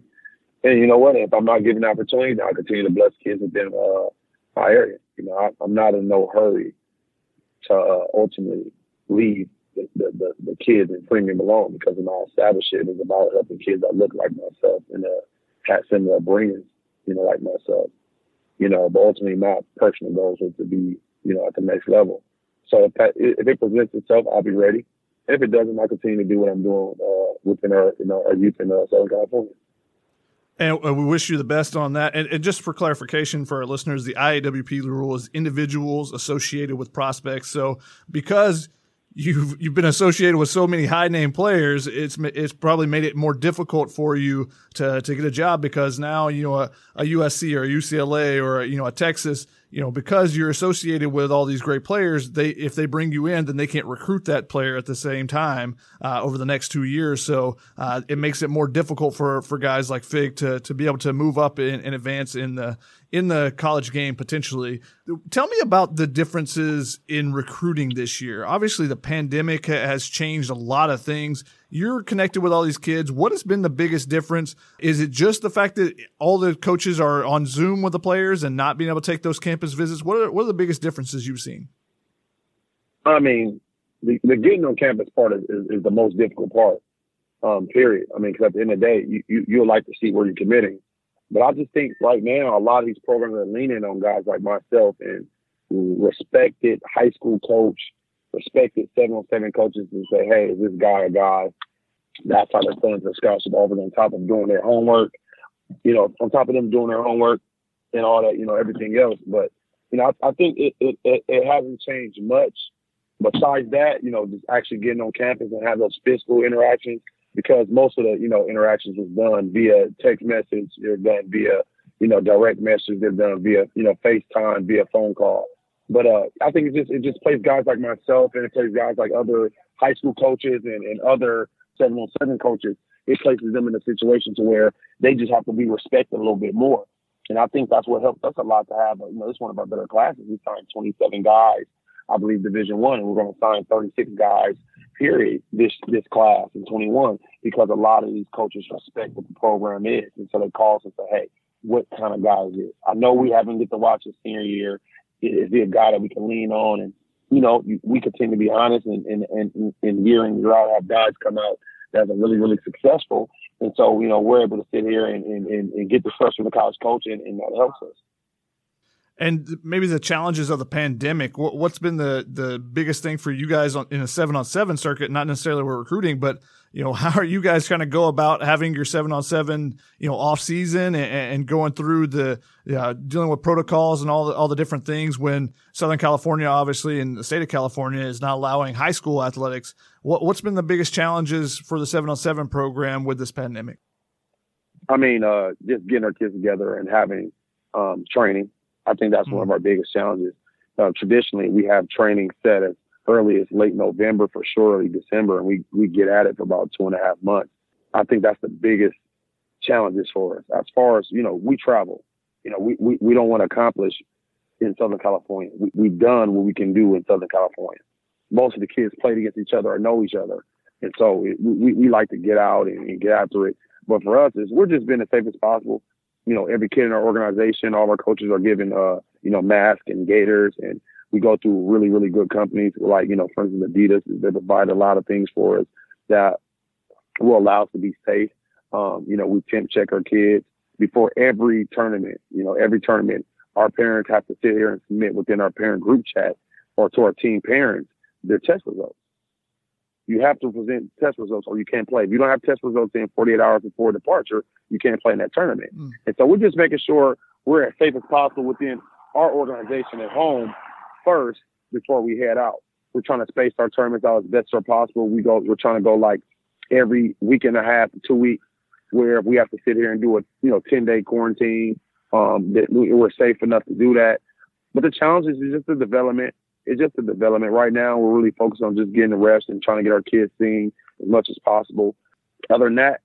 And you know what? If I'm not given the opportunity, I'll continue to bless kids within uh, my area. You know, I, am not in no hurry to uh, ultimately leave the, the, the, the kids and premium alone because of my establishment is about helping kids that look like myself and uh, have similar brains, you know, like myself you know, but ultimately my personal goals are to be, you know, at the next level. So if that, if it presents itself, I'll be ready. If it doesn't, I'll continue to do what I'm doing uh, within our, you know, our youth in uh, Southern California. And we wish you the best on that. And, and, just for clarification for our listeners, the IAWP rule is individuals associated with prospects. So because you've you've been associated with so many high name players, it's it's probably made it more difficult for you to to get a job because now you know a, a USC or a UCLA or a, you know a Texas you know, because you're associated with all these great players, they if they bring you in, then they can't recruit that player at the same time uh, over the next two years. So uh, it makes it more difficult for for guys like Fig to to be able to move up and, and advance in the in the college game potentially. Tell me about the differences in recruiting this year. Obviously, the pandemic has changed a lot of things you're connected with all these kids. What has been the biggest difference? Is it just the fact that all the coaches are on Zoom with the players and not being able to take those campus visits? What are, what are the biggest differences you've seen? I mean, the, the getting on campus part is, is, is the most difficult part, um, period. I mean, because at the end of the day, you, you, you'll like to see where you're committing. But I just think right now, a lot of these programs are leaning on guys like myself and respected high school coach respected seven on seven coaches and say, hey, is this guy a guy? That's how they're playing the scholarship over on top of doing their homework, you know, on top of them doing their homework and all that, you know, everything else. But, you know, I, I think it, it, it, it hasn't changed much. Besides that, you know, just actually getting on campus and have those physical interactions because most of the, you know, interactions was done via text message, they're done via, you know, direct message, they're done via, you know, FaceTime, via phone call. But uh, I think it just it just plays guys like myself and it plays guys like other high school coaches and, and other seven on seven coaches. It places them in a situation to where they just have to be respected a little bit more. And I think that's what helped us a lot to have. You know, this one of our better classes. We signed 27 guys, I believe, Division One, and we're going to sign 36 guys. Period. This this class in 21 because a lot of these coaches respect what the program is, and so they call us and say, "Hey, what kind of guy is it?" I know we haven't get to watch his senior year is he a guy that we can lean on? And, you know, we continue to be honest and, and, and, and year in, year out have guys come out that are really, really successful. And so, you know, we're able to sit here and, and, and get the trust from the college coach and, and that helps us. And maybe the challenges of the pandemic. What's been the the biggest thing for you guys in a seven on seven circuit? Not necessarily with recruiting, but you know, how are you guys kind of go about having your seven on seven, you know, off season and, and going through the, uh, dealing with protocols and all the, all the different things when Southern California, obviously, and the state of California is not allowing high school athletics. What, what's been the biggest challenges for the seven on seven program with this pandemic? I mean, uh, just getting our kids together and having, um, training. I think that's mm-hmm. one of our biggest challenges. Uh, traditionally, we have training set as early as late November for sure, early December, and we we get at it for about two and a half months. I think that's the biggest challenges for us. As far as you know, we travel. You know, we we, we don't want to accomplish in Southern California. We, we've done what we can do in Southern California. Most of the kids played against each other or know each other, and so it, we we like to get out and, and get after it. But for us, is we're just being as safe as possible. You know, every kid in our organization, all our coaches are given, uh, you know, masks and gaiters and we go through really, really good companies like, you know, for instance, Adidas, they provide a lot of things for us that will allow us to be safe. Um, you know, we temp check our kids before every tournament, you know, every tournament, our parents have to sit here and submit within our parent group chat or to our team parents their test results. You have to present test results or you can't play. If you don't have test results in 48 hours before departure, you can't play in that tournament. Mm. And so we're just making sure we're as safe as possible within our organization at home first before we head out. We're trying to space our tournaments out as best as possible. We go, we're trying to go like every week and a half, two weeks, where we have to sit here and do a you know 10 day quarantine. Um, that we're safe enough to do that. But the challenge is just the development. It's just the development. Right now, we're really focused on just getting the rest and trying to get our kids seen as much as possible. Other than that,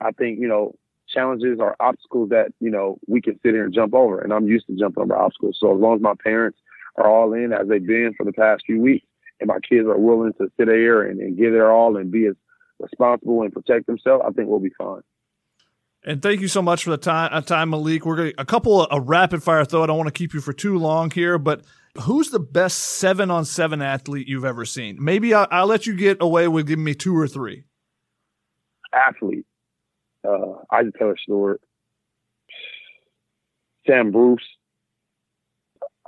I think you know challenges are obstacles that you know we can sit here and jump over, and I'm used to jumping over obstacles. So as long as my parents are all in as they've been for the past few weeks, and my kids are willing to sit there and, and give their all and be as responsible and protect themselves, I think we'll be fine. And thank you so much for the time, uh, time Malik. We're gonna, a couple of a rapid fire throw. I don't want to keep you for too long here, but who's the best seven on seven athlete you've ever seen? Maybe I'll, I'll let you get away with giving me two or three. Athlete, uh, Isaac Taylor Stewart, Sam Bruce,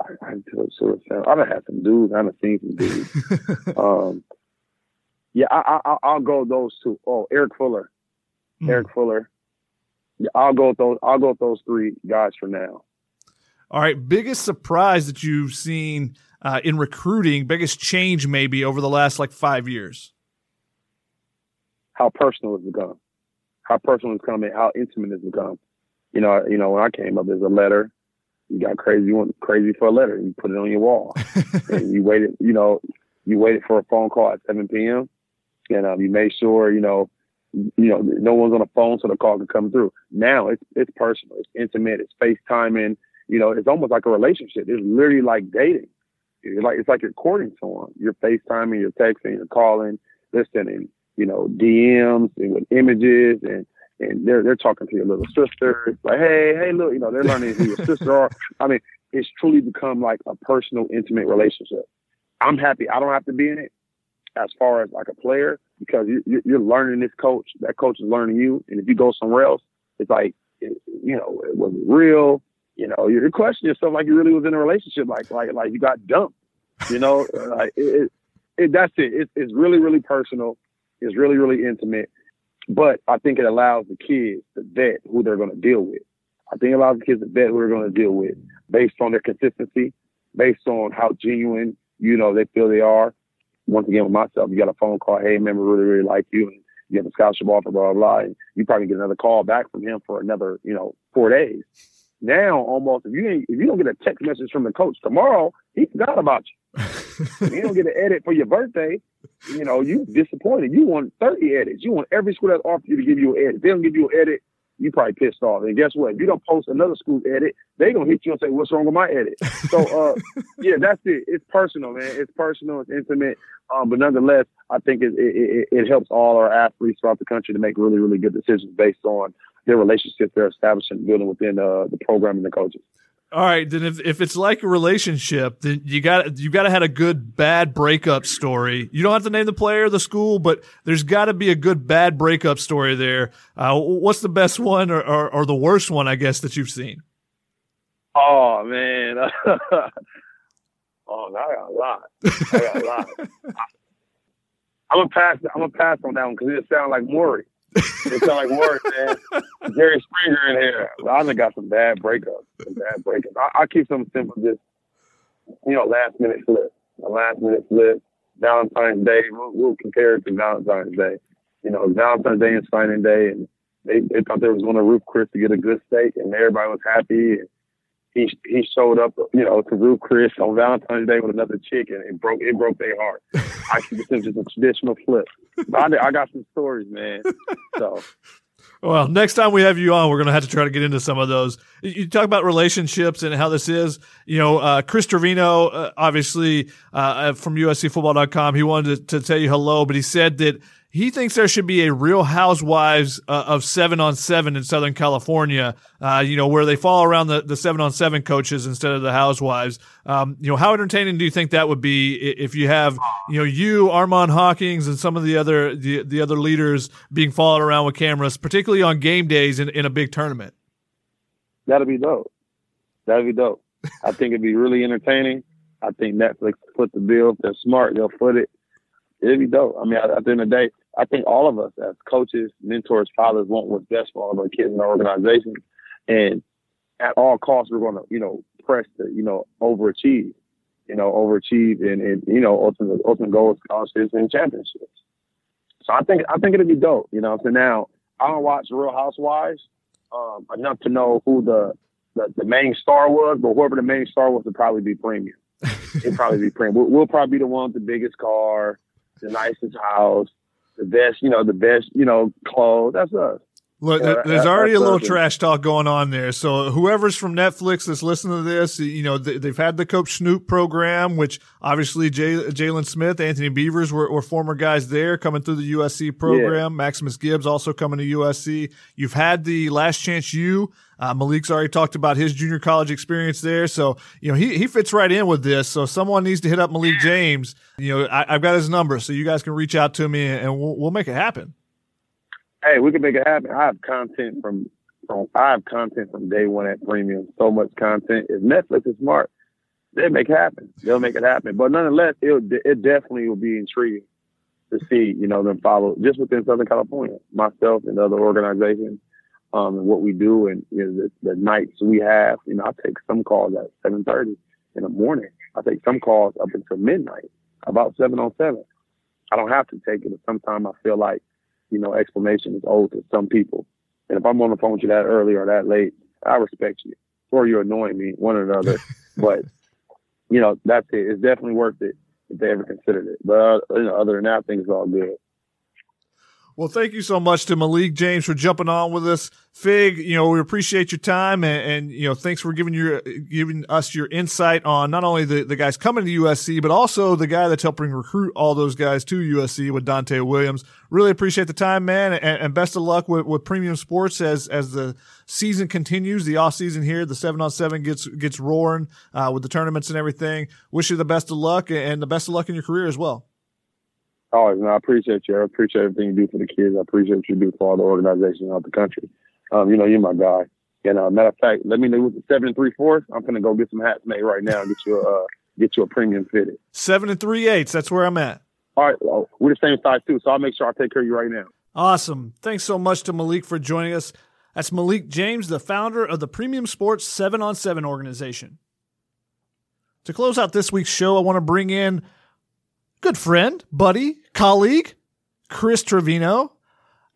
I, I do sort of I've had some dudes. I've seen some dudes. um, yeah, I, I, I'll go those two. Oh, Eric Fuller, mm. Eric Fuller. Yeah, I'll go with those. I'll go with those three guys for now. All right, biggest surprise that you've seen uh, in recruiting, biggest change maybe over the last like five years. How personal it's become, how personal it's become, and how intimate it's become. You know, you know, when I came up, there's a letter you got crazy, you want crazy for a letter, you put it on your wall, and you waited, you know, you waited for a phone call at 7 p.m. and um, you made sure, you know, you know, no one's on the phone so the call can come through. Now it's it's personal, it's intimate, it's FaceTiming. You know, it's almost like a relationship. It's literally like dating. It's like it's like you're courting someone. You're FaceTiming, you're texting, you're calling, listening. You know, DMs and with images and and they're they're talking to your little sister. It's like, hey, hey, look, you know, they're learning who your sister are. I mean, it's truly become like a personal, intimate relationship. I'm happy I don't have to be in it as far as like a player because you, you're learning this coach. That coach is learning you, and if you go somewhere else, it's like, you know, it wasn't real. You know, you're questioning yourself like you really was in a relationship, like like like you got dumped. You know, like it, it, it that's it. it. It's really really personal. It's really really intimate but I think it allows the kids to vet who they're going to deal with. I think it allows the kids to vet who they're going to deal with based on their consistency, based on how genuine, you know, they feel they are. Once again, with myself, you got a phone call, hey, we really, really like you. And you have a scholarship offer, blah, blah, blah. And you probably get another call back from him for another, you know, four days. Now, almost, if you if you don't get a text message from the coach tomorrow, he forgot about you. You don't get an edit for your birthday, you know, you disappointed. You want 30 edits. You want every school that's offered you to give you an edit. If they don't give you an edit, you probably pissed off. And guess what? If you don't post another school's edit, they're gonna hit you and say, "What's wrong with my edit?" So, uh, yeah, that's it. It's personal, man. It's personal. It's intimate. Um, but nonetheless, I think it, it, it, helps all our athletes throughout the country to make really, really good decisions based on their relationships they're establishing and building within uh, the program and the coaches. All right, then if, if it's like a relationship, then you got you got to have a good bad breakup story. You don't have to name the player, the school, but there's got to be a good bad breakup story there. Uh, what's the best one or, or, or, the worst one, I guess, that you've seen? Oh man. oh, I got a lot. I got a lot. I'm gonna pass. I'm gonna pass on that one because it sounds like Maury. It sounds like Maury, man. Jerry Springer in here. I done got some bad breakups. Some bad breakups. I, I keep something simple, just you know, last minute flip. A last minute flip. Valentine's Day. We'll, we'll compare it to Valentine's Day. You know, Valentine's Day and signing day, and they, they thought they was going to Ruth's Chris to get a good steak, and everybody was happy. And he he showed up, you know, to Ruth's Chris on Valentine's Day with another chick, and it broke it broke their heart. I keep it just a traditional flip. But I, I got some stories, man. So. Well, next time we have you on, we're going to have to try to get into some of those. You talk about relationships and how this is. You know, uh, Chris Trevino, uh, obviously uh, from USCFootball.com, he wanted to, to, tell you hello, but he said that he thinks there should be a Real Housewives uh, of seven on seven in Southern California. Uh, you know, where they fall around the, the seven on seven coaches instead of the housewives. Um, you know, how entertaining do you think that would be if you have you know you Armand Hawkins and some of the other the, the other leaders being followed around with cameras, particularly on game days in, in a big tournament? That'd be dope. That'd be dope. I think it'd be really entertaining. I think Netflix put the bill. If they're smart, they'll foot it. It'd be dope. I mean, at the end of the day, I think all of us as coaches, mentors, fathers want what's best for all of our kids in our organization. And at all costs, we're going to, you know, press to, you know, overachieve, you know, overachieve and, and you know, ultimate, ultimate goals, scholarships and championships. So I think, I think it'd be dope, you know. So now I don't watch Real Housewives um, enough to know who the, the, the main star was, but whoever the main star was would probably be premium. It'd probably be premium. We'll, we'll probably be the one with the biggest car, the nicest house, the best, you know, the best, you know, clothes. That's us. Look, yeah, there's already a little trash talk going on there. So whoever's from Netflix that's listening to this, you know, they've had the Coach Snoop program, which obviously Jalen Smith, Anthony Beavers were, were, former guys there coming through the USC program. Yeah. Maximus Gibbs also coming to USC. You've had the Last Chance U. Uh, Malik's already talked about his junior college experience there. So, you know, he, he fits right in with this. So someone needs to hit up Malik James. You know, I, have got his number so you guys can reach out to me and we'll, we'll make it happen hey, we can make it happen. I have content from from I have content from day one at Premium. So much content. If Netflix is smart, they'll make it happen. They'll make it happen. But nonetheless, it it definitely will be intriguing to see you know them follow just within Southern California, myself and other organizations. Um, and what we do and you know, the, the nights we have, you know, I take some calls at 7.30 in the morning. I take some calls up until midnight, about seven on seven. I don't have to take it, but sometimes I feel like you know, explanation is owed to some people. And if I'm on the phone with you that early or that late, I respect you. Or you're annoying me, one or the other. but, you know, that's it. It's definitely worth it if they ever considered it. But uh, you know, other than that, I think it's all good. Well, thank you so much to Malik James for jumping on with us. Fig, you know, we appreciate your time and, and, you know, thanks for giving your, giving us your insight on not only the, the guys coming to USC, but also the guy that's helping recruit all those guys to USC with Donte Williams. Really appreciate the time, man. And, and best of luck with, with premium sports as, as the season continues, the off season here, the seven on seven gets, gets roaring, uh, with the tournaments and everything. Wish you the best of luck and the best of luck in your career as well. Always, man. I appreciate you. I appreciate everything you do for the kids. I appreciate what you do for all the organizations out the country. Um, you know, you're my guy. And uh, matter of fact, let me know with the seven and three fourths. I'm gonna go get some hats made right now and get you a uh, get you a premium fitted. Seven and three eighths. That's where I'm at. All right, well, we're the same size too, so I'll make sure I take care of you right now. Awesome. Thanks so much to Malik for joining us. That's Malik James, the founder of the Premium Sports Seven on Seven organization. To close out this week's show, I want to bring in good friend, buddy, colleague, Chris Trevino.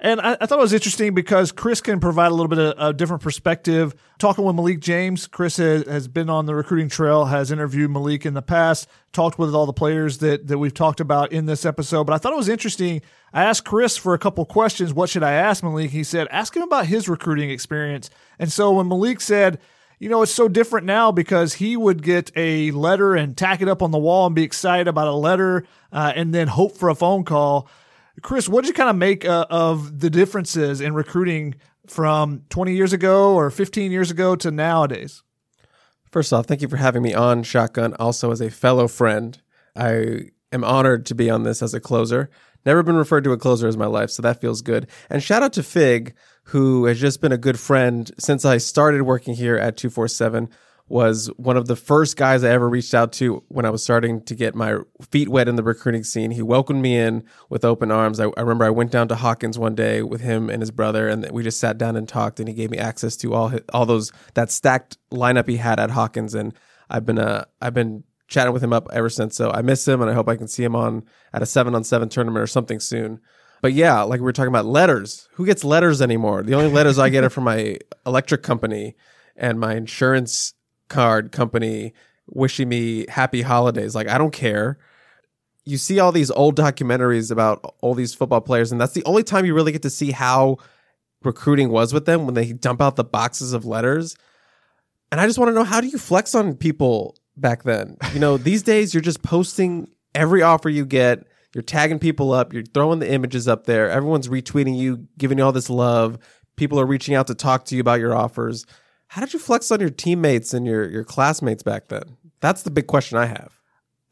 And I, I, thought it was interesting because Chris can provide a little bit of a different perspective. Talking with Malik James, Chris has, has, been on the recruiting trail, has interviewed Malik in the past, talked with all the players that, that we've talked about in this episode. But I thought it was interesting. I asked Chris for a couple questions. What should I ask Malik? He said, ask him about his recruiting experience. And so when Malik said, you know, it's so different now because he would get a letter and tack it up on the wall and be excited about a letter uh, and then hope for a phone call. Chris, what did you kind of make uh, of the differences in recruiting from 20 years ago or 15 years ago to nowadays? First off, thank you for having me on Shotgun, also as a fellow friend. I am honored to be on this as a closer. Never been referred to a closer as my life, so that feels good. And shout out to Fig, who has just been a good friend since I started working here at 247 was one of the first guys I ever reached out to when I was starting to get my feet wet in the recruiting scene. He welcomed me in with open arms. I, I remember I went down to Hawkins one day with him and his brother, and we just sat down and talked. And he gave me access to all his, all those that stacked lineup he had at Hawkins. And I've been uh I've been chatting with him up ever since. So I miss him, and I hope I can see him on at a seven on seven tournament or something soon. But yeah, like we were talking about letters. Who gets letters anymore? The only letters I get are from my electric company and my insurance card company wishing me happy holidays. Like, I don't care. You see all these old documentaries about all these football players, and that's the only time you really get to see how recruiting was with them when they dump out the boxes of letters. And I just want to know how do you flex on people back then? You know, these days you're just posting every offer you get, you're tagging people up, you're throwing the images up there, everyone's retweeting you, giving you all this love. People are reaching out to talk to you about your offers. How did you flex on your teammates and your your classmates back then? That's the big question I have.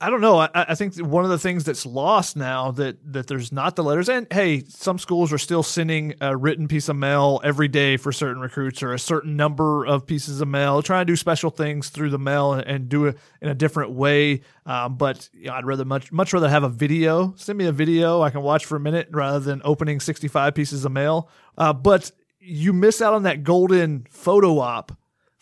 I don't know. I, I think one of the things that's lost now that that there's not the letters. And hey, some schools are still sending a written piece of mail every day for certain recruits, or a certain number of pieces of mail. Trying to do special things through the mail and, and do it in a different way. Um, but you know, I'd rather much much rather have a video. Send me a video I can watch for a minute rather than opening 65 pieces of mail. Uh, but you miss out on that golden photo op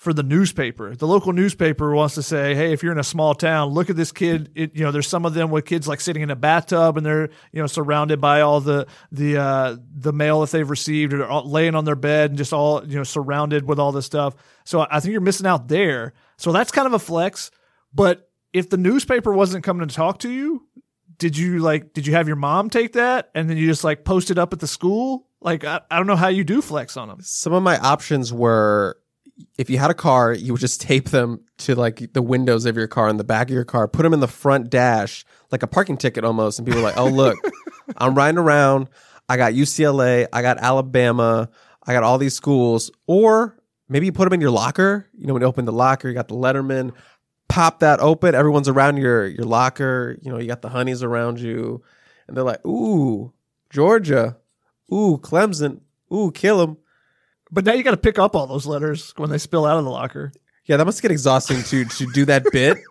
for the newspaper. The local newspaper wants to say, "Hey, if you're in a small town, look at this kid." It, you know, there's some of them with kids like sitting in a bathtub and they're you know surrounded by all the the uh, the mail that they've received, or laying on their bed and just all you know surrounded with all this stuff. So I think you're missing out there. So that's kind of a flex. But if the newspaper wasn't coming to talk to you, did you like? Did you have your mom take that and then you just like post it up at the school? Like I, I don't know how you do flex on them. Some of my options were if you had a car, you would just tape them to like the windows of your car in the back of your car, put them in the front dash, like a parking ticket almost. And people are like, oh, look, I'm riding around. I got UCLA, I got Alabama, I got all these schools. Or maybe you put them in your locker. You know, when you open the locker, you got the Letterman, pop that open. Everyone's around your, your locker. You know, you got the honeys around you. And they're like, ooh, Georgia. Ooh, Clemson. Ooh, kill him. But now you got to pick up all those letters when they spill out of the locker. Yeah, that must get exhausting to to do that bit.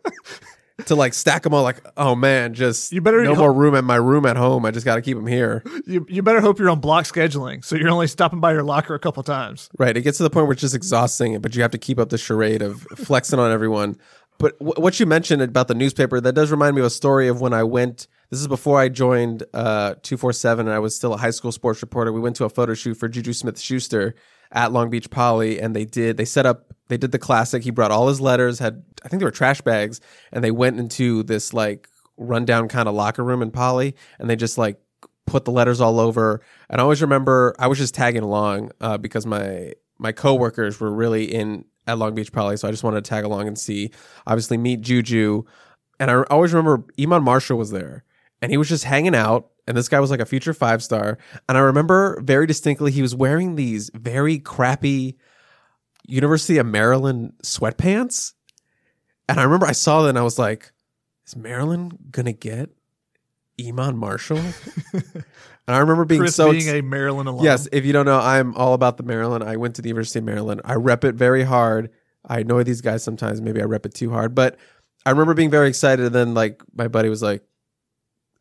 to like stack them all like oh man just you better no more room at my room at home. I just got to keep them here. You, you better hope you're on block scheduling so you're only stopping by your locker a couple times. Right it gets to the point where it's just exhausting but you have to keep up the charade of flexing on everyone. But w- what you mentioned about the newspaper that does remind me of a story of when i went this is before i joined uh, 247 and i was still a high school sports reporter. We went to a photo shoot for juju smith schuster at Long Beach Poly, and they did they set up they did the classic. He brought all his letters, had I think they were trash bags, and they went into this like rundown kind of locker room in Poly, and they just like put the letters all over. And I always remember I was just tagging along uh, because my my coworkers were really in at Long Beach Poly, so I just wanted to tag along and see, obviously meet Juju. And I always remember Iman Marshall was there, and he was just hanging out and this guy was like a future five star. And I remember very distinctly he was wearing these very crappy University of Maryland sweatpants. And I remember I saw that and I was like, is Maryland gonna get Iman Marshall? and I remember being Chris so being a Maryland alum. Yes, if you don't know, I'm all about the Maryland. I went to the University of Maryland. I rep it very hard. I annoy these guys sometimes. Maybe I rep it too hard, but I remember being very excited. And then like my buddy was like,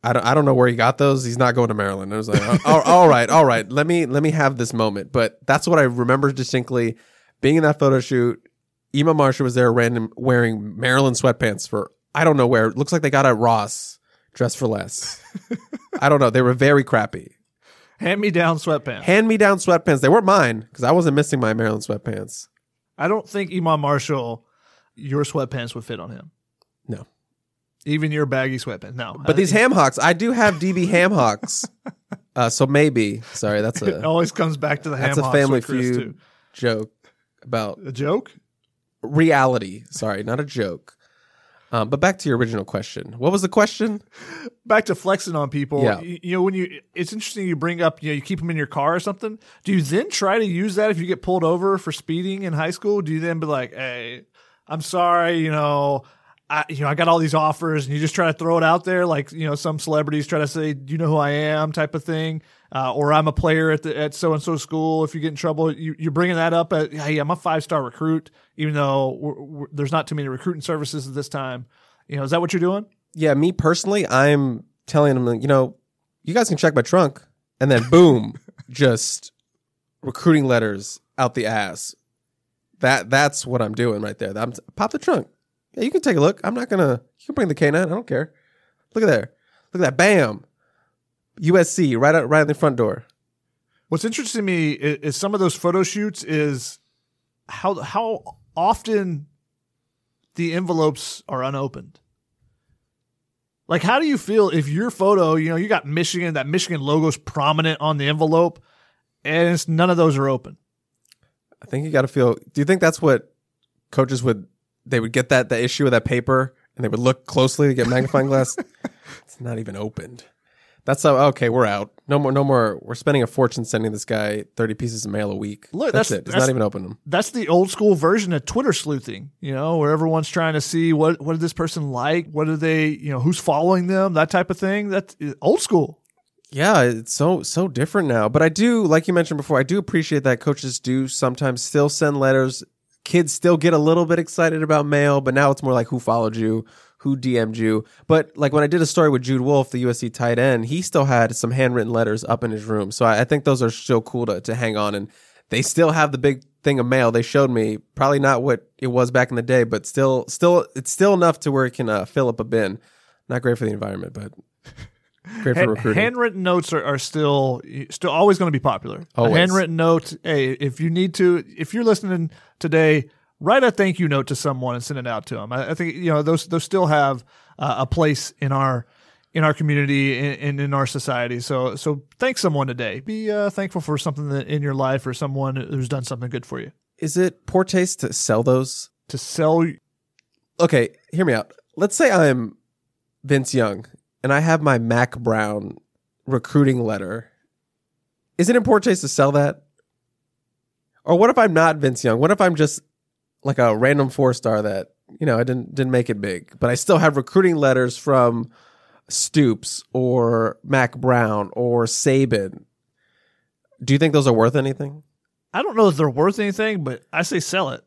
I don't, I don't know where he got those. He's not going to Maryland. I was like, oh, all right, all right. Let me let me have this moment. But that's what I remember distinctly being in that photo shoot. Iman Marshall was there, random wearing Maryland sweatpants for I don't know where. It looks like they got at Ross, dressed for less. I don't know. They were very crappy. Hand me down sweatpants. Hand me down sweatpants. They weren't mine because I wasn't missing my Maryland sweatpants. I don't think Iman Marshall, your sweatpants would fit on him. Even your baggy sweatpants. No. But these ham hocks, I do have DB ham hocks. Uh, so maybe. Sorry, that's it a always comes back to the ham that's a hocks family with Chris, feud too. joke about A joke? reality. Sorry, not a joke. Um, but back to your original question. What was the question? Back to flexing on people. Yeah. You know, when you, it's interesting you bring up, you know, you keep them in your car or something. Do you then try to use that if you get pulled over for speeding in high school? Do you then be like, hey, I'm sorry, you know, I, you know, I got all these offers, and you just try to throw it out there, like you know, some celebrities try to say, "Do you know who I am?" type of thing, uh, or I'm a player at the at so and so school. If you get in trouble, you, you're bringing that up. At, hey, I'm a five star recruit, even though we're, we're, there's not too many recruiting services at this time. You know, is that what you're doing? Yeah, me personally, I'm telling them, you know, you guys can check my trunk, and then boom, just recruiting letters out the ass. That that's what I'm doing right there. I'm pop the trunk. Yeah, you can take a look. I'm not gonna. You can bring the K9. I don't care. Look at there. Look at that. Bam. USC right out right in the front door. What's interesting to me is, is some of those photo shoots is how how often the envelopes are unopened. Like, how do you feel if your photo, you know, you got Michigan, that Michigan logo's prominent on the envelope, and it's, none of those are open? I think you got to feel. Do you think that's what coaches would? They would get that the issue of that paper, and they would look closely to get magnifying glass. it's not even opened. That's how, okay. We're out. No more. No more. We're spending a fortune sending this guy thirty pieces of mail a week. Look, that's, that's- it. It's that's- not even open them. That's the old school version of Twitter sleuthing, you know, where everyone's trying to see what what did this person like, what do they, you know, who's following them, that type of thing. That's uh, old school. Yeah, it's so so different now. But I do, like you mentioned before, I do appreciate that coaches do sometimes still send letters. Kids still get a little bit excited about mail, but now it's more like who followed you, who DM'd you. But like when I did a story with Jude Wolfe, the USC tight end, he still had some handwritten letters up in his room. So I, I think those are still cool to, to hang on. And they still have the big thing of mail they showed me. Probably not what it was back in the day, but still, still, it's still enough to where it can uh, fill up a bin. Not great for the environment, but great for recruiting. handwritten notes are, are still still always going to be popular. Always. A handwritten note. Hey, if you need to, if you're listening today, write a thank you note to someone and send it out to them. I, I think you know those those still have uh, a place in our in our community and, and in our society. So so thank someone today. Be uh, thankful for something that in your life or someone who's done something good for you. Is it poor taste to sell those? To sell Okay, hear me out. Let's say I'm Vince Young and I have my Mack Brown recruiting letter. Is it in poor taste to sell that? Or what if I'm not Vince Young? What if I'm just like a random four star that, you know, I didn't didn't make it big, but I still have recruiting letters from Stoops or Mack Brown or Saban. Do you think those are worth anything? I don't know if they're worth anything, but I say sell it.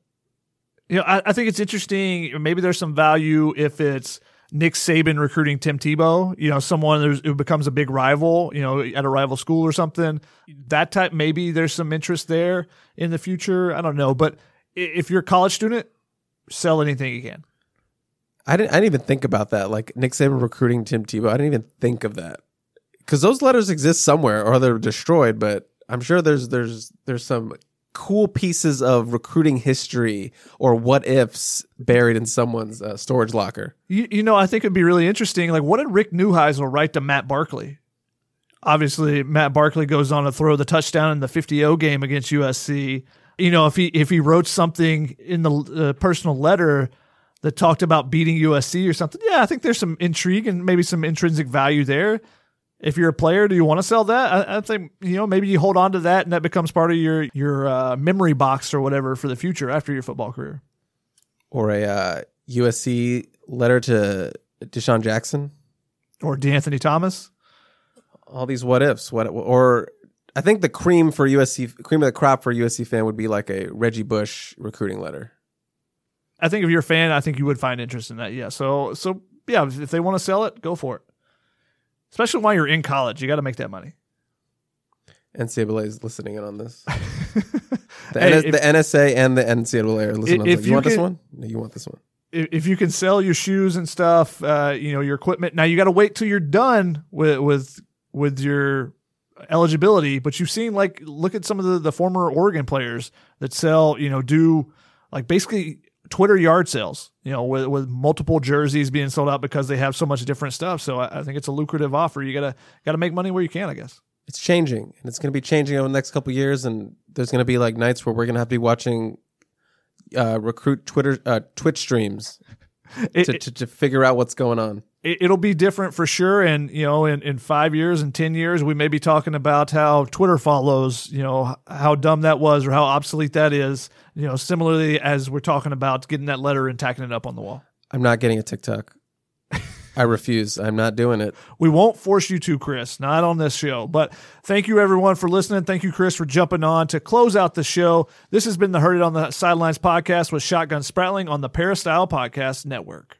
You know, I, I think it's interesting. Maybe there's some value if it's Nick Saban recruiting Tim Tebow. You know, someone who becomes a big rival. You know, at a rival school or something. That type. Maybe there's some interest there in the future. I don't know, but if you're a college student, sell anything you can. I didn't. I didn't even think about that. Like Nick Saban recruiting Tim Tebow. I didn't even think of that because those letters exist somewhere or they're destroyed. But I'm sure there's there's there's some cool pieces of recruiting history or what ifs buried in someone's uh, storage locker. You, you know, I think it'd be really interesting. Like, what did Rick Neuheisel write to Matt Barkley? Obviously, Matt Barkley goes on to throw the touchdown in the 50-0 game against USC. You know, if he if he wrote something in the uh, personal letter that talked about beating USC or something, yeah, I think there's some intrigue and maybe some intrinsic value there. If you're a player, do you want to sell that? I, I think you know maybe you hold on to that and that becomes part of your your uh, memory box or whatever for the future after your football career. Or a uh, USC letter to DeSean Jackson. Or De'Anthony Thomas. All these what ifs. What or I think the cream for USC cream of the crop for USC fan would be like a Reggie Bush recruiting letter. I think if you're a fan, I think you would find interest in that. Yeah. So so yeah, if they want to sell it, go for it. Especially while you're in college, you got to make that money. NCAA is listening in on this. The, Hey, NS if- the NSA and the NCAA are listening. on If this. you you want this one? No, you want this one. If if you can sell your shoes and stuff, uh, you know your equipment. Now you got to wait till you're done with with with your eligibility. But you've seen like look at some of the the former Oregon players that sell. You know, do like basically Twitter yard sales. You know, with with multiple jerseys being sold out because they have so much different stuff. So I, I think it's a lucrative offer. You gotta gotta make money where you can. I guess. It's changing, and it's going to be changing over the next couple of years. And there's going to be like nights where we're going to have to be watching uh, recruit Twitter uh, Twitch streams It- to, to to figure out what's going on. it, it'll be different for sure. And you know, in, in five years and ten years, we may be talking about how Twitter follows. You know, how dumb that was or how obsolete that is. You know, similarly as we're talking about getting that letter and tacking it up on the wall. I'm not getting a TikTok. I refuse. I'm not doing it. We won't force you to, Chris, not on this show. But thank you, everyone, for listening. Thank you, Chris, for jumping on to close out the show. This has been the Heard It on the Sidelines podcast with Shotgun Spratling on the Peristyle Podcast Network.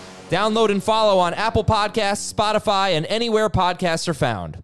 Download and follow on Apple Podcasts, Spotify, and anywhere podcasts are found.